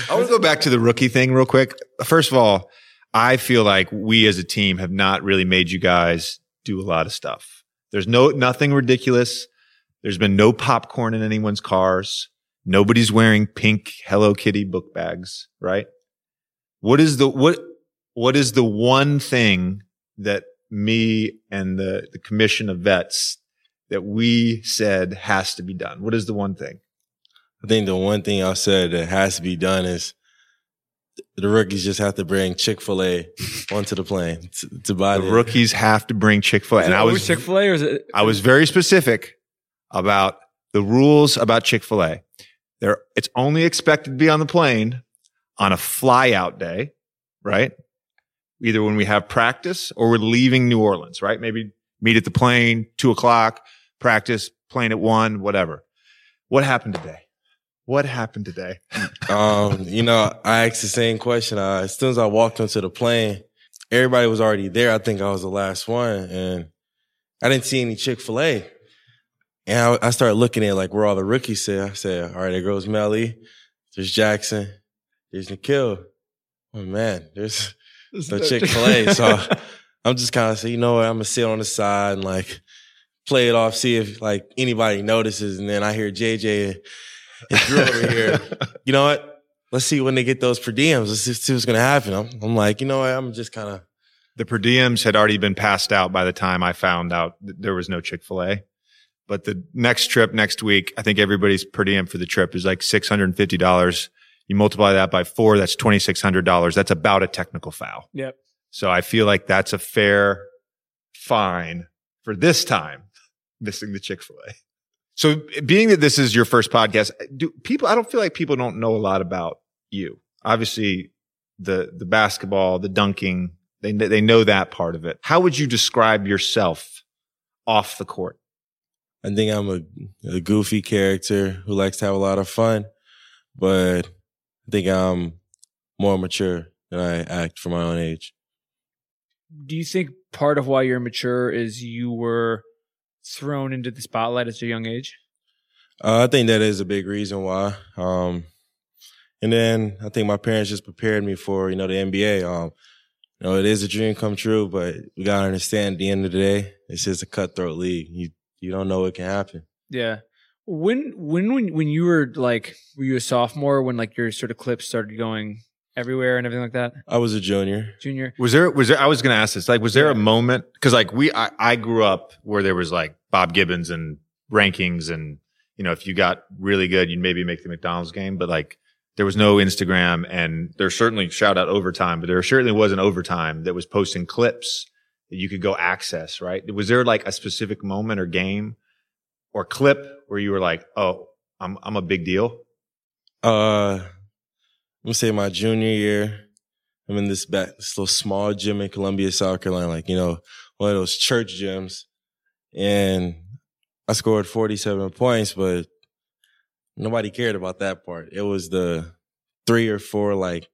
I want to go back to the rookie thing real quick. First of all, I feel like we as a team have not really made you guys do a lot of stuff. There's no nothing ridiculous. There's been no popcorn in anyone's cars. Nobody's wearing pink Hello Kitty book bags, right? What is the what what is the one thing that me and the, the commission of vets that we said has to be done? What is the one thing?
I think the one thing I said that has to be done is the rookies just have to bring Chick Fil A onto the plane to, to buy
The
the
rookies have to bring Chick-fil-A. And I was
Chick Fil A or is it?
I was very specific about the rules about Chick-fil-A. They're, it's only expected to be on the plane on a fly out day, right? Either when we have practice or we're leaving New Orleans, right? Maybe meet at the plane, two o'clock, practice, plane at one, whatever. What happened today? What happened today?
Um, you know, I asked the same question. Uh, as soon as I walked onto the plane, everybody was already there. I think I was the last one, and I didn't see any Chick Fil A. And I, I started looking at like where all the rookies sit. I said, "All right, there goes Melli. There's Jackson. There's Nickeil. Oh man, there's no Chick Fil A." *laughs* So I'm just kind of saying, you know what? I'm gonna sit on the side and like play it off, see if like anybody notices. And then I hear JJ and Jrue over here you know what? Let's see when they get those per diems. Let's see what's going to happen. I'm, I'm like, you know what? I'm just kind of,
The per diems had already been passed out by the time I found out that there was no Chick fil A. But the next trip next week, I think everybody's per diem for the trip is like $650. You multiply that by four, that's $2,600. That's about a technical foul.
Yep.
So I feel like that's a fair fine for this time missing the Chick fil A. So being that this is your first podcast, do people, I don't feel like people don't know a lot about you. Obviously the, the basketball, the dunking, they, they know that part of it. How would you describe yourself off the court?
I think I'm a, a goofy character who likes to have a lot of fun, but I think I'm more mature than I act for my own age.
Do you think part of why you're mature is you were thrown into the spotlight at a young age?
Uh, I think that is a big reason why. Um, and then I think my parents just prepared me for, you know, the NBA. Um, you know, it is a dream come true, but we gotta understand at the end of the day, it's just a cutthroat league. You, you don't know what can happen.
Yeah. When when when when you were like were you a sophomore when like your sort of clips started going everywhere and everything like that?
I was a junior.
Junior.
Was there, was there, I was going to ask this, like, was there a moment? Cause like we, I, I grew up where there was like Bob Gibbons and rankings and, you know, if you got really good, you'd maybe make the McDonald's game, but like there was no Instagram and there's certainly shout out overtime, but there certainly was an overtime that was posting clips that you could go access, right? Was there like a specific moment or game or clip where you were like, Oh, I'm, I'm a big deal.
Uh, I'm gonna say my junior year. I'm in this back, this little small gym in Columbia, South Carolina, like, you know, one of those church gyms. And I scored 47 points, but nobody cared about that part. It was the three or four like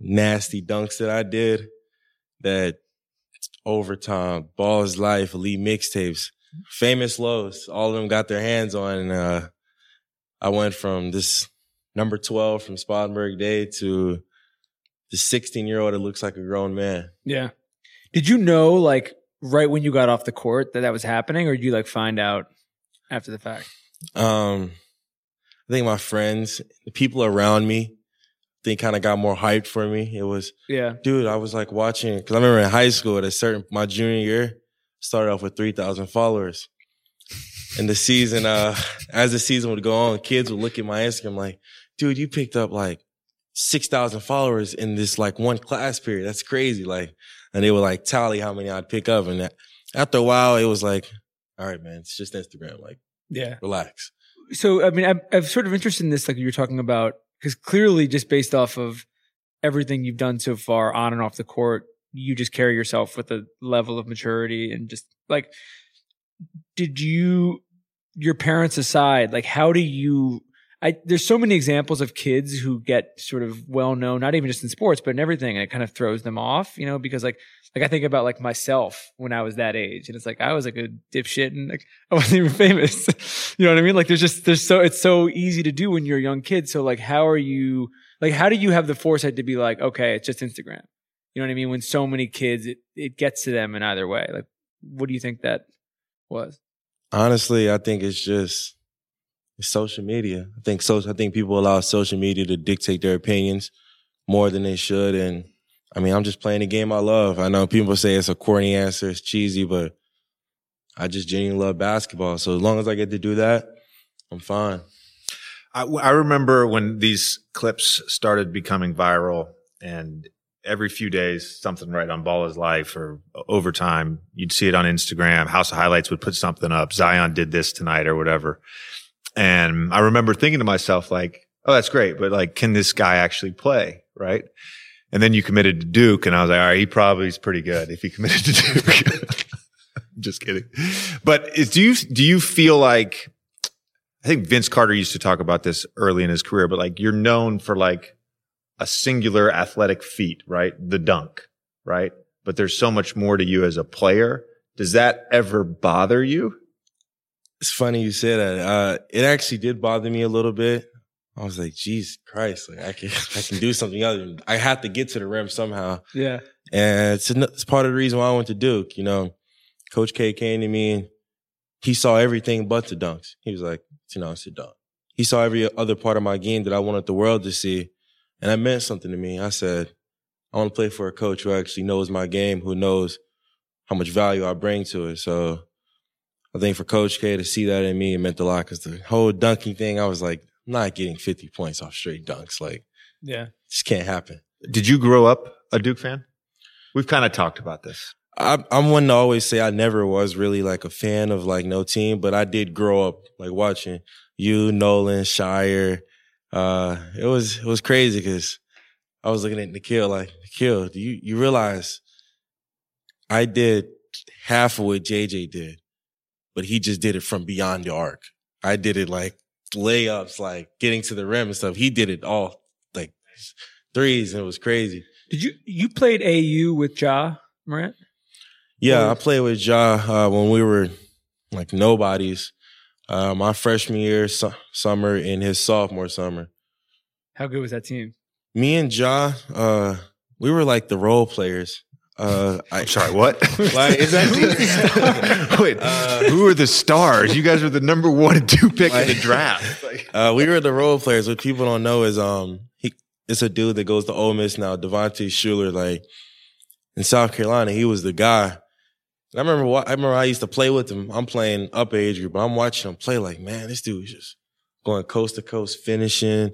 nasty dunks that I did that overtime, balls life, elite mixtapes, Famous Los, all of them got their hands on. And, uh, I went from this number 12 from Spartanburg Day to the 16 year old that looks like a grown man.
Yeah. Did you know like right when you got off the court that that was happening, or did you like find out after the fact?
Um, I think my friends, the people around me, they kind of got more hyped for me. It was,
Yeah.
dude, I was like watching because I remember in high school at a certain my junior year started off with three thousand followers. And the season, uh, as the season would go on, kids would look at my Instagram like, dude, you picked up like six thousand followers in this like one class period. That's crazy. Like, and they would like tally how many I'd pick up. And that, after a while, it was like, all right, man, it's just Instagram. Like,
Yeah.
relax.
So, I mean, I'm, I'm sort of interested in this, like you were talking about, because clearly, just based off of everything you've done so far on and off the court, you just carry yourself with a level of maturity and just like, did you, your parents aside, like, how do you, I, there's so many examples of kids who get sort of well known, not even just in sports, but in everything, and it kind of throws them off, you know, because like, like I think about like myself when I was that age, and it's like I was like a dipshit, and like I wasn't even famous. *laughs* you know what I mean? Like there's just there's so it's so easy to do when you're a young kid. So like, how are you? Like, how do you have the foresight to be like, okay, it's just Instagram? You know what I mean? When so many kids, it it gets to them in either way. Like, what do you think that was?
Honestly, I think it's just social media. I think so. I think people allow social media to dictate their opinions more than they should. And I mean, I'm just playing the game I love. I know people say it's a corny answer, it's cheesy, but I just genuinely love basketball. So as long as I get to do that, I'm fine.
I, I remember when these clips started becoming viral and every few days something right on Ball is Life or overtime, you'd see it on Instagram. House of Highlights would put something up. Zion did this tonight or whatever. And I remember thinking to myself, like, oh, that's great, but like, can this guy actually play? Right. And then you committed to Duke and I was like, all right, he probably is pretty good if he committed to *laughs* Duke. *laughs* Just kidding. But is, do you, do you feel like, I think Vince Carter used to talk about this early in his career, but like you're known for like a singular athletic feat, right? The dunk, right? But there's so much more to you as a player. Does that ever bother you?
It's funny you say that. Uh, it actually did bother me a little bit. I was like, Jesus Christ, like I can, *laughs* I can do something other. I have to get to the rim somehow.
Yeah.
And it's, it's part of the reason why I went to Duke. You know, Coach K came to me and he saw everything but the dunks. He was like, you know, it's a dunk. He saw every other part of my game that I wanted the world to see. And that meant something to me. I said, I want to play for a coach who actually knows my game, who knows how much value I bring to it. So I think for Coach K to see that in me, it meant a lot because the whole dunking thing, I was like, I'm not getting 50 points off straight dunks. Like,
Yeah.
just can't happen.
Did you grow up a Duke fan? We've kind of talked about this.
I'm, I'm one to always say I never was really like a fan of like no team, but I did grow up like watching you, Nolan, Scheyer. Uh, it was, it was crazy because I was looking at Nickeil like, Nickeil, do you, you realize I did half of what JJ did, but he just did it from beyond the arc. I did it like layups, like getting to the rim and stuff. He did it all like threes and it was crazy.
Did you you played AU with Ja Morant?
Yeah, I played with Ja uh, when we were like nobodies. Uh, my freshman year, su- summer, and his sophomore summer.
How good was that team?
Me and Ja, uh, we were like the role players. Uh, I,
I'm sorry, what? *laughs*
Like, is that- *laughs*
Wait,
Uh,
who are the stars? You guys are the number one and *laughs* two pick in the draft. Like-
Uh, we were the role players. What people don't know is um he it's a dude that goes to Ole Miss now, Devontae Shuler. Like in South Carolina, he was the guy. And I remember I remember I used to play with him. I'm playing up age group, but I'm watching him play. Like man, this dude is just going coast to coast, finishing,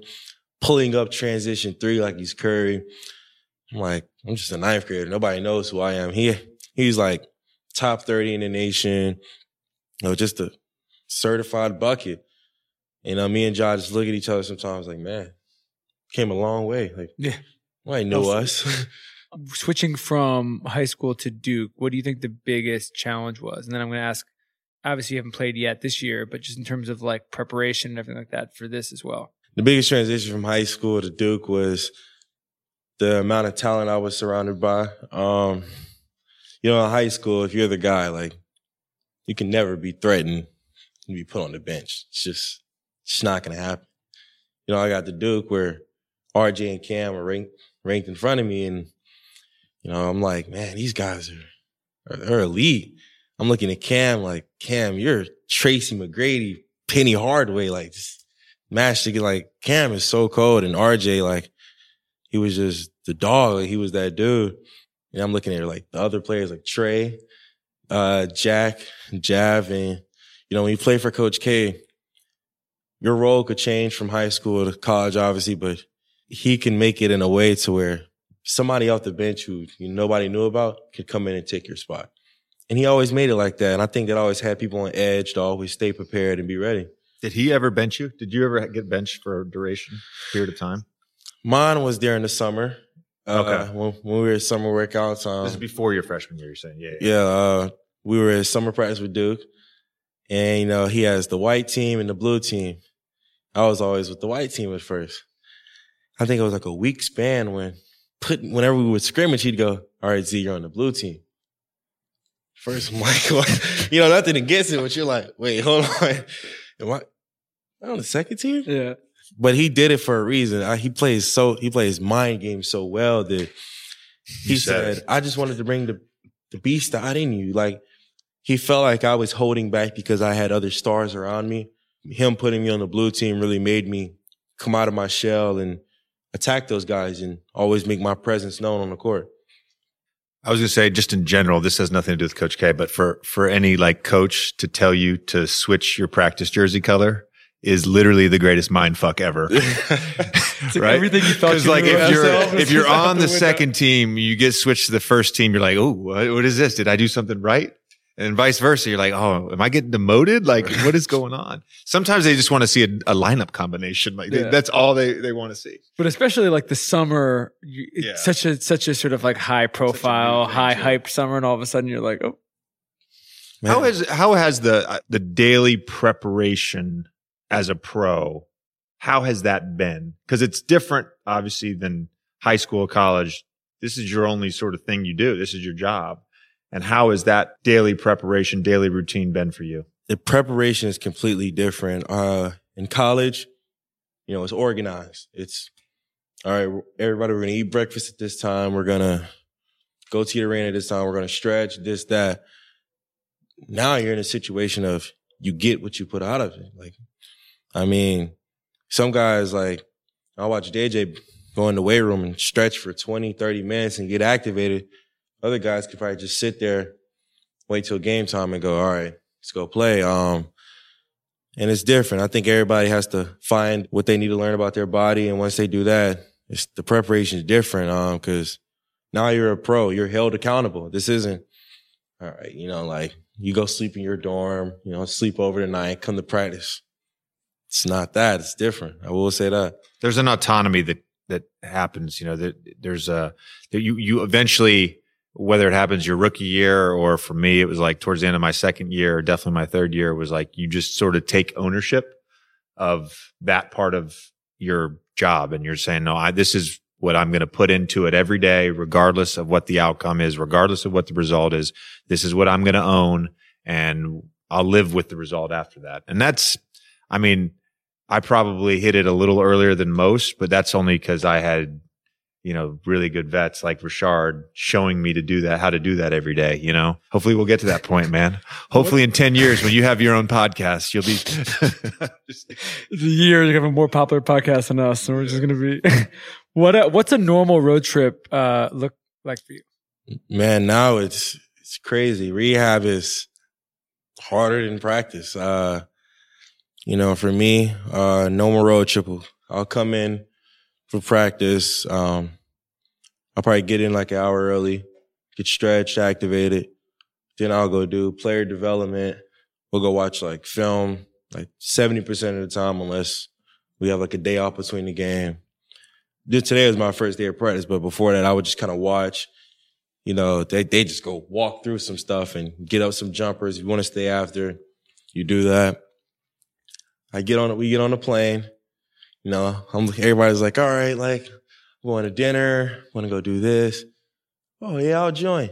pulling up transition three like he's Curry. I'm like, I'm just a ninth grader. Nobody knows who I am. He he's like top thirty in the nation. You know, just a certified bucket. You know, me and John just look at each other sometimes like, man, came a long way. Like,
Yeah.
nobody knew us. *laughs*
Switching from high school to Duke, what do you think the biggest challenge was? And then I'm going to ask. Obviously, you haven't played yet this year, but just in terms of like preparation and everything like that for this as well.
the biggest transition from high school to Duke was the amount of talent I was surrounded by. Um, you know, in high school, if you're the guy, like, you can never be threatened to be put on the bench. It's just, it's not to happen. You know, I got to Duke where RJ and Cam are ranked, ranked in front of me and, you know, I'm like, man, these guys are, they're elite. I'm looking at Cam like, Cam, you're Tracy McGrady, Penny Hardaway, like just mashed. Like Cam is so cold, and RJ, like he was just the dog. He was that dude. And I'm looking at like the other players like Trey, uh, Jack, Jav, and you know when you play for Coach K, your role could change from high school to college, obviously, but he can make it in a way to where somebody off the bench who nobody knew about could come in and take your spot. And he always made it like that. And I think that always had people on edge to always stay prepared and be ready.
Did he ever bench you? Did you ever get benched for a duration period of time?
Mine was during the summer. Uh,
Okay.
when, when we were at summer workouts. Um,
this is before your freshman year. You're saying, yeah,
yeah, uh, we were at summer practice with Duke. And, you know, he has the white team and the blue team. I was always with the white team at first. I think it was like a week span when put whenever we would scrimmage, he'd go, All right, Z, you're on the blue team. First, *laughs* I'm like, what? you know, nothing against it, but you're like, wait, hold on. *laughs* Am I, am I on the second team?
Yeah.
But he did it for a reason. I, he plays so he plays mind games so well that he
said
said, "I just wanted to bring the the beast out in you." Like he felt like I was holding back because I had other stars around me. Him putting me on the blue team really made me come out of my shell and attack those guys and always make my presence known on the court.
I was going to say, just in general, this has nothing to do with Coach K, but for for any like coach to tell you to switch your practice jersey color is literally the greatest mind fuck ever. *laughs* Right?
everything you thought
Because
you
like if you're if you're on
the
the second team, you get switched to the first team. You're like, oh, what, what is this? Did I do something right? And vice versa. You're like, oh, am I getting demoted? Like, what is going on? Sometimes they just want to see a, a lineup combination. Like they,
Yeah.
that's all they they want to see.
But especially like the summer, you, it's
Yeah.
such a such a sort of like high profile, high
too.
hype summer, and all of a sudden you're like, oh,
Man,
How has how has the uh, the daily preparation as a pro? How has that been? Because it's different, obviously, than high school, college. This is your only sort of thing you do. This is your job. And how has that daily preparation, daily routine been for you?
the preparation is completely different. Uh, in college, you know, it's organized. It's all right. Everybody, we're gonna eat breakfast at this time. We're gonna go to the arena at this time. We're gonna stretch this that. Now you're in a situation of you get what you put out of it. Like, I mean, some guys like I watch DJ go in the weight room and stretch for 20, 30 minutes and get activated. Other guys could probably just sit there, wait till game time and go, all right, let's go play. Um, and it's different. I think everybody has to find what they need to learn about their body. And once they do that, it's the preparation is different. Um, cause now you're a pro, you're held accountable. This isn't, all right, you know, like you go sleep in your dorm, you know, sleep over tonight, come to practice. It's not that. It's different. I will say that.
There's an autonomy that that happens. You know, that there's a that you you eventually whether it happens your rookie year or for me it was like towards the end of my second year or definitely my third year was like you just sort of take ownership of that part of your job and you're saying no I this is what I'm going to put into it every day regardless of what the outcome is regardless of what the result is this is what I'm going to own and I'll live with the result after that and that's I mean I probably hit it a little earlier than most but that's only cuz I had you know, really good vets like Richard showing me to do that, how to do that every day, you know. Hopefully we'll get to that point, man. *laughs* Hopefully in 10 years when you have your own podcast, you'll be just- *laughs* *laughs*
the year you have a more popular podcast than us, and we're just gonna be. what a, what's a normal road trip uh, look like for you?
Man, now it's it's crazy. Rehab is harder than practice. Uh, you know, for me, uh, no more road triples. I'll come in for practice. Um, I'll probably get in like an hour early, get stretched, activated. Then I'll go do player development. We'll go watch like film, like 70% of the time, unless we have like a day off between the game. Today was my first day of practice, but before that, I would just kind of watch you know, they, they just go walk through some stuff and get up some jumpers. If you want to stay after, you do that. I get on. We get on the plane. You know, I'm, everybody's like, all right, like, I'm going to dinner. Want to go do this. Oh yeah, I'll join.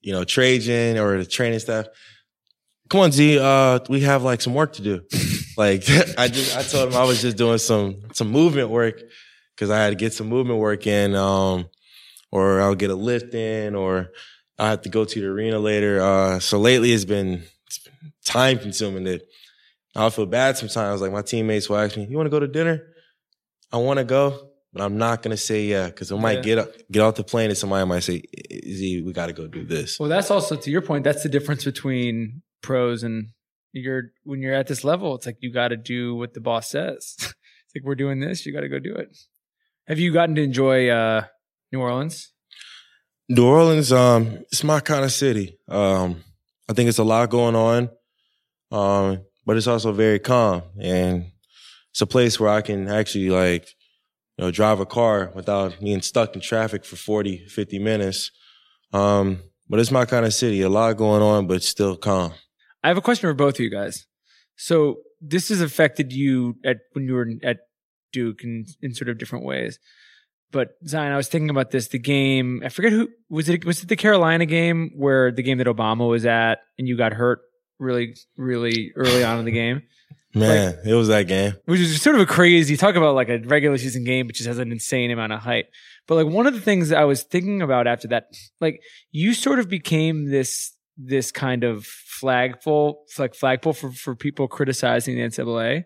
You know, Trajan or the training staff. Come on, Z. Uh, we have like some work to do. *laughs* like *laughs* I just, I told him I was just doing some, some movement work because I had to get some movement work in. Um, or I'll get a lift in, or I have to go to the arena later. Uh, so lately it's been, it's been time consuming that I feel bad sometimes. Like my teammates will ask me, you want to go to dinner? I want to go, but I'm not going to say yeah. Cause I might
Yeah.
get up, get off the plane and somebody might say, Z, we got to go do this.
Well, that's also to your point. That's the difference between pros and you're when you're at this level. It's like you got to do what the boss says. *laughs* it's like we're doing this, you got to go do it. Have you gotten to enjoy uh, New Orleans?
New Orleans, um, it's my kind of city. Um, I think it's a lot going on. Um, but it's also very calm and it's a place where I can actually like, you know, drive a car without being stuck in traffic for 40, 50 minutes. Um, but it's my kind of city. A lot going on, but still calm.
I have a question for both of you guys. So this has affected you at when you were at Duke in, in sort of different ways. But Zion, I was thinking about this. The game, I forget who was it. Was it the Carolina game where the game that Obama was at, and you got hurt really, really early on in the game, *laughs*
Man, it was that game.
which is sort of a crazy. Talk about like a regular season game, but just has an insane amount of hype. But like one of the things that I was thinking about after that, like you sort of became this this kind of flagpole, like flagpole for for people criticizing the NCAA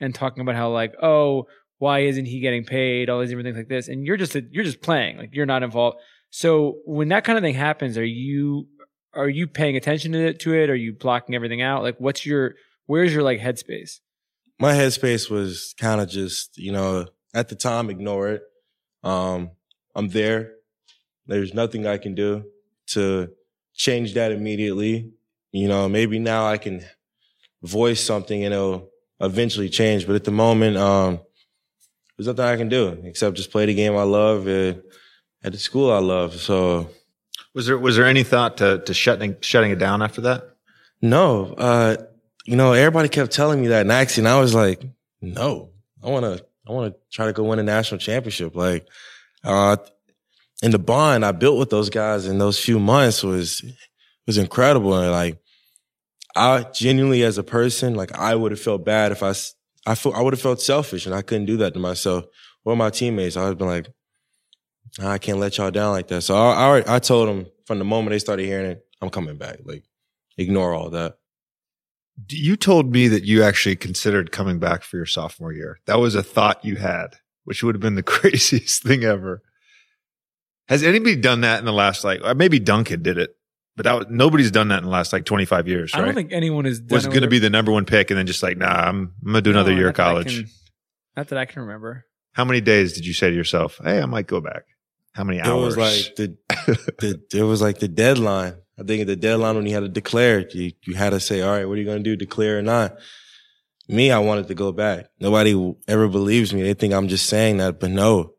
and talking about how like oh why isn't he getting paid all these different things like this and you're just you're just playing like you're not involved. So when that kind of thing happens, are you are you paying attention to it? To it? Are you blocking everything out? Like what's your where's your like headspace?
my headspace was kind of just, you know, at the time, ignore it. Um, I'm there. There's nothing I can do to change that immediately. You know, maybe now I can voice something and it'll eventually change. But at the moment, um, there's nothing I can do except just play the game I love at the school I love. So
Was there was there any thought to to shutting shutting it down after that?
No, uh, you know, everybody kept telling me that, and actually, and I was like, no, I want to, I want to try to go win a national championship. Like, uh, and the bond I built with those guys in those few months was, was incredible. And like, I genuinely, as a person, like, I would have felt bad if I, I feel, I would have felt selfish, and I couldn't do that to myself or my teammates. I would have been like, I can't let y'all down like that. So I, I, already- I told them from the moment they started hearing it, I'm coming back. Like, ignore all that.
You told me that you actually considered coming back for your sophomore year. That was a thought you had, which would have been the *laughs* craziest thing ever. Has anybody done that in the last like maybe Duncan did it, but that was, nobody's done that in the last like 25 years, right?
I don't think anyone has done
was going to be the number one pick and then just like, nah, I'm, I'm going to do another year of
not that
college.
can- not that I can remember.
How many days did you say to yourself, Hey, I might go back? How many hours?
It
hours?
was like the, the it was like the deadline. I think at the deadline when you had to declare, you you had to say, all right, what are you going to do, declare or not? Me, I wanted to go back. Nobody ever believes me. They think I'm just saying that, but no,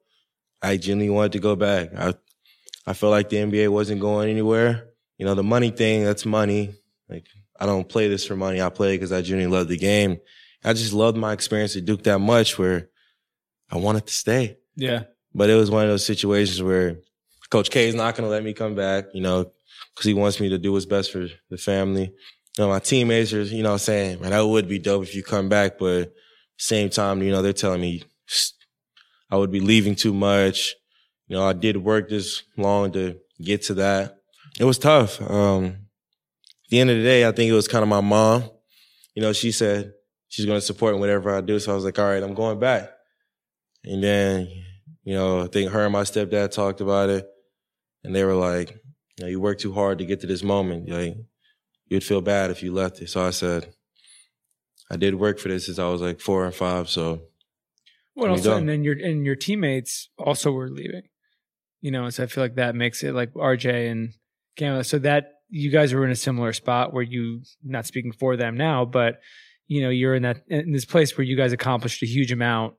I genuinely wanted to go back. I I felt like the NBA wasn't going anywhere. You know, the money thing, that's money. Like I don't play this for money. I play because I genuinely love the game. I just loved my experience at Duke that much where I wanted to stay.
Yeah.
But it was one of those situations where Coach K is not going to let me come back, you know, because he wants me to do what's best for the family. You know, my teammates are, you know, saying, man, that would be dope if you come back. But same time, you know, they're telling me I would be leaving too much. You know, I did work this long to get to that. It was tough. Um, at the end of the day, I think it was kind of my mom. You know, she said she's going to support whatever I do. So I was like, all right, I'm going back. And then, you know, I think her and my stepdad talked about it, and they were like, "You know, you worked too hard to get to this moment. Like, you'd feel bad if you left it." So I said, "I did work for this since I was like four and five. So
Well,
What have you
also, and then your and your teammates also were leaving. You know, so I feel like that makes it like RJ and Gamma. So that you guys were in a similar spot where you not speaking for them now, but you know, you're in that in this place where you guys accomplished a huge amount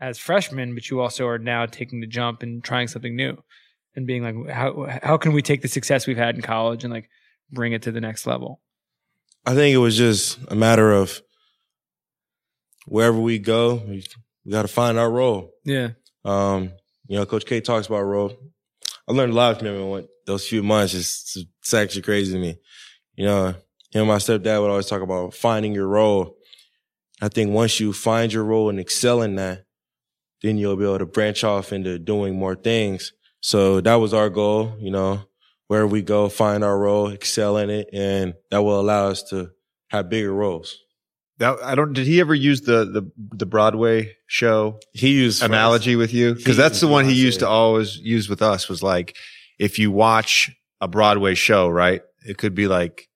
as freshmen, but you also are now taking the jump and trying something new and being like, how how can we take the success we've had in college and like bring it to the next level?
I think it was just a matter of wherever we go, we, we got to find our role.
Yeah.
Um, you know, Coach K talks about role. I learned a lot from him in what, those few months. It's, it's actually crazy to me. You know, him and my stepdad would always talk about finding your role. I think once you find your role and excel in that, then you'll be able to branch off into doing more things. So that was our goal, you know, where we go, find our role, excel in it, and that will allow us to have bigger roles.
That I don't. Did he ever use the the the Broadway show
He used
analogy with you? Because that's the one he used to always use with us. Was like if you watch a Broadway show, right? It could be like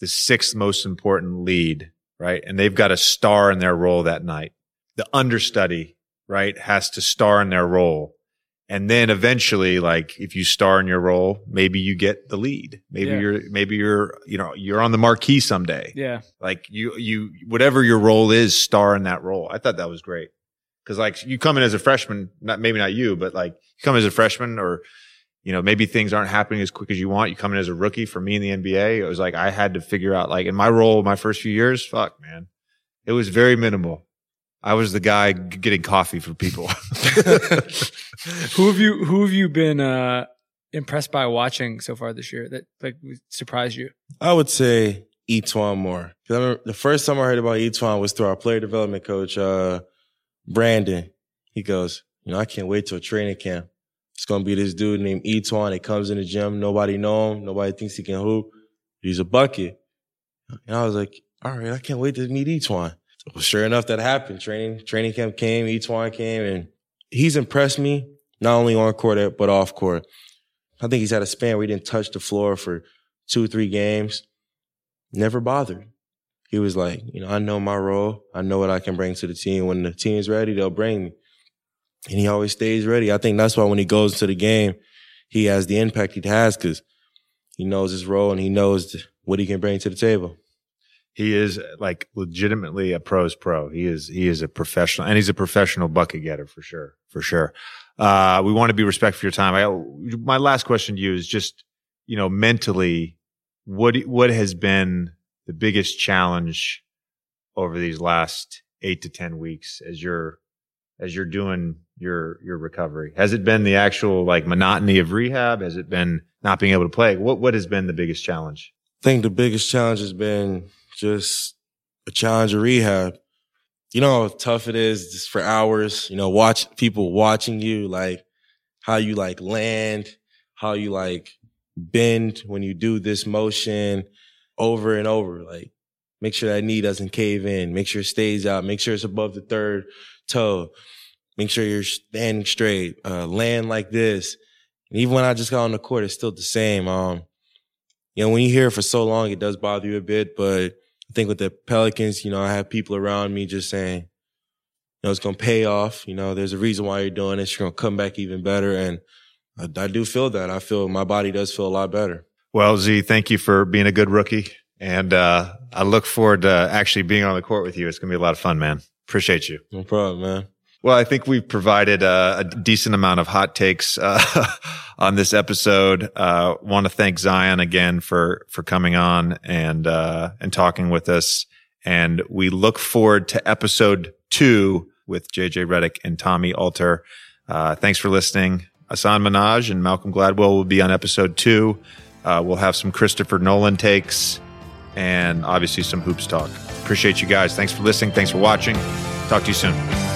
the sixth most important lead, right? And they've got a star in their role that night. The understudy, right, has to star in their role. And then eventually, like if you star in your role, maybe you get the lead. Maybe
Yeah.
you're, maybe you're, you know, you're on the marquee someday.
Yeah.
Like you, you, whatever your role is, star in that role. I thought that was great. Cause like you come in as a freshman, not, maybe not you, but like you come as a freshman or, you know, maybe things aren't happening as quick as you want. You come in as a rookie for me in the NBA. It was like I had to figure out like in my role, my first few years, fuck man, it was very minimal. I was the guy g- getting coffee for people. *laughs* *laughs*
Who have you who have you been uh impressed by watching so far this year that like surprised you?
I would say E'Twaun Moore. 'Cause I remember the first time I heard about E'Twaun was through our player development coach, uh, Brandon. He goes, you know, I can't wait till training camp. It's gonna be this dude named E'Twaun. He comes in the gym. Nobody know him. Nobody thinks he can hoop. He's a bucket. And I was like, all right, I can't wait to meet E'Twaun. So sure enough, that happened. Training training camp came. E'Twaun came, and he's impressed me not only on court eh, but off court. I think he's had a span where he didn't touch the floor for two, three games. Never bothered. He was like, you know, I know my role. I know what I can bring to the team. When the team's ready, they'll bring me. And he always stays ready. I think that's why when he goes into the game, he has the impact he has because he knows his role and he knows what he can bring to the table.
He is like legitimately a pro's pro. He is, he is a professional and he's a professional bucket getter for sure. For sure. Uh, we want to be respectful of your time. I, my last question to you is just, you know, mentally, what, what has been the biggest challenge over these last eight to 10 weeks as you're, as you're doing your, your recovery? Has it been the actual like monotony of rehab? Has it been not being able to play? What, what has been the biggest challenge?
I think the biggest challenge has been just a challenge of rehab. You know how tough it is just for hours, you know, watch people watching you, like how you like land, how you like bend when you do this motion over and over. Like make sure that knee doesn't cave in, make sure it stays out, make sure it's above the third toe, make sure you're standing straight, uh, land like this. And even when I just got on the court, it's still the same. Um, you know, when you hear it for so long, it does bother you a bit. But think with the Pelicans, you know, I have people around me just saying, you know, it's going to pay off. You know, there's a reason why you're doing this. You're going to come back even better. And I, I do feel that. I feel my body does feel a lot better.
Well, Z, thank you for being a good rookie. And uh, I look forward to actually being on the court with you. It's going to be a lot of fun, man. Appreciate you.
No problem, man.
Well, I think we've provided uh, a decent amount of hot takes uh, *laughs* on this episode. Uh, Want to thank Zion again for for coming on and uh, and talking with us. And we look forward to episode two with JJ Redick and Tommy Alter. Uh, thanks for listening. Hasan Minhaj and Malcolm Gladwell will be on episode two. Uh, we'll have some Christopher Nolan takes and obviously some hoops talk. Appreciate you guys. Thanks for listening. Thanks for watching. Talk to you soon.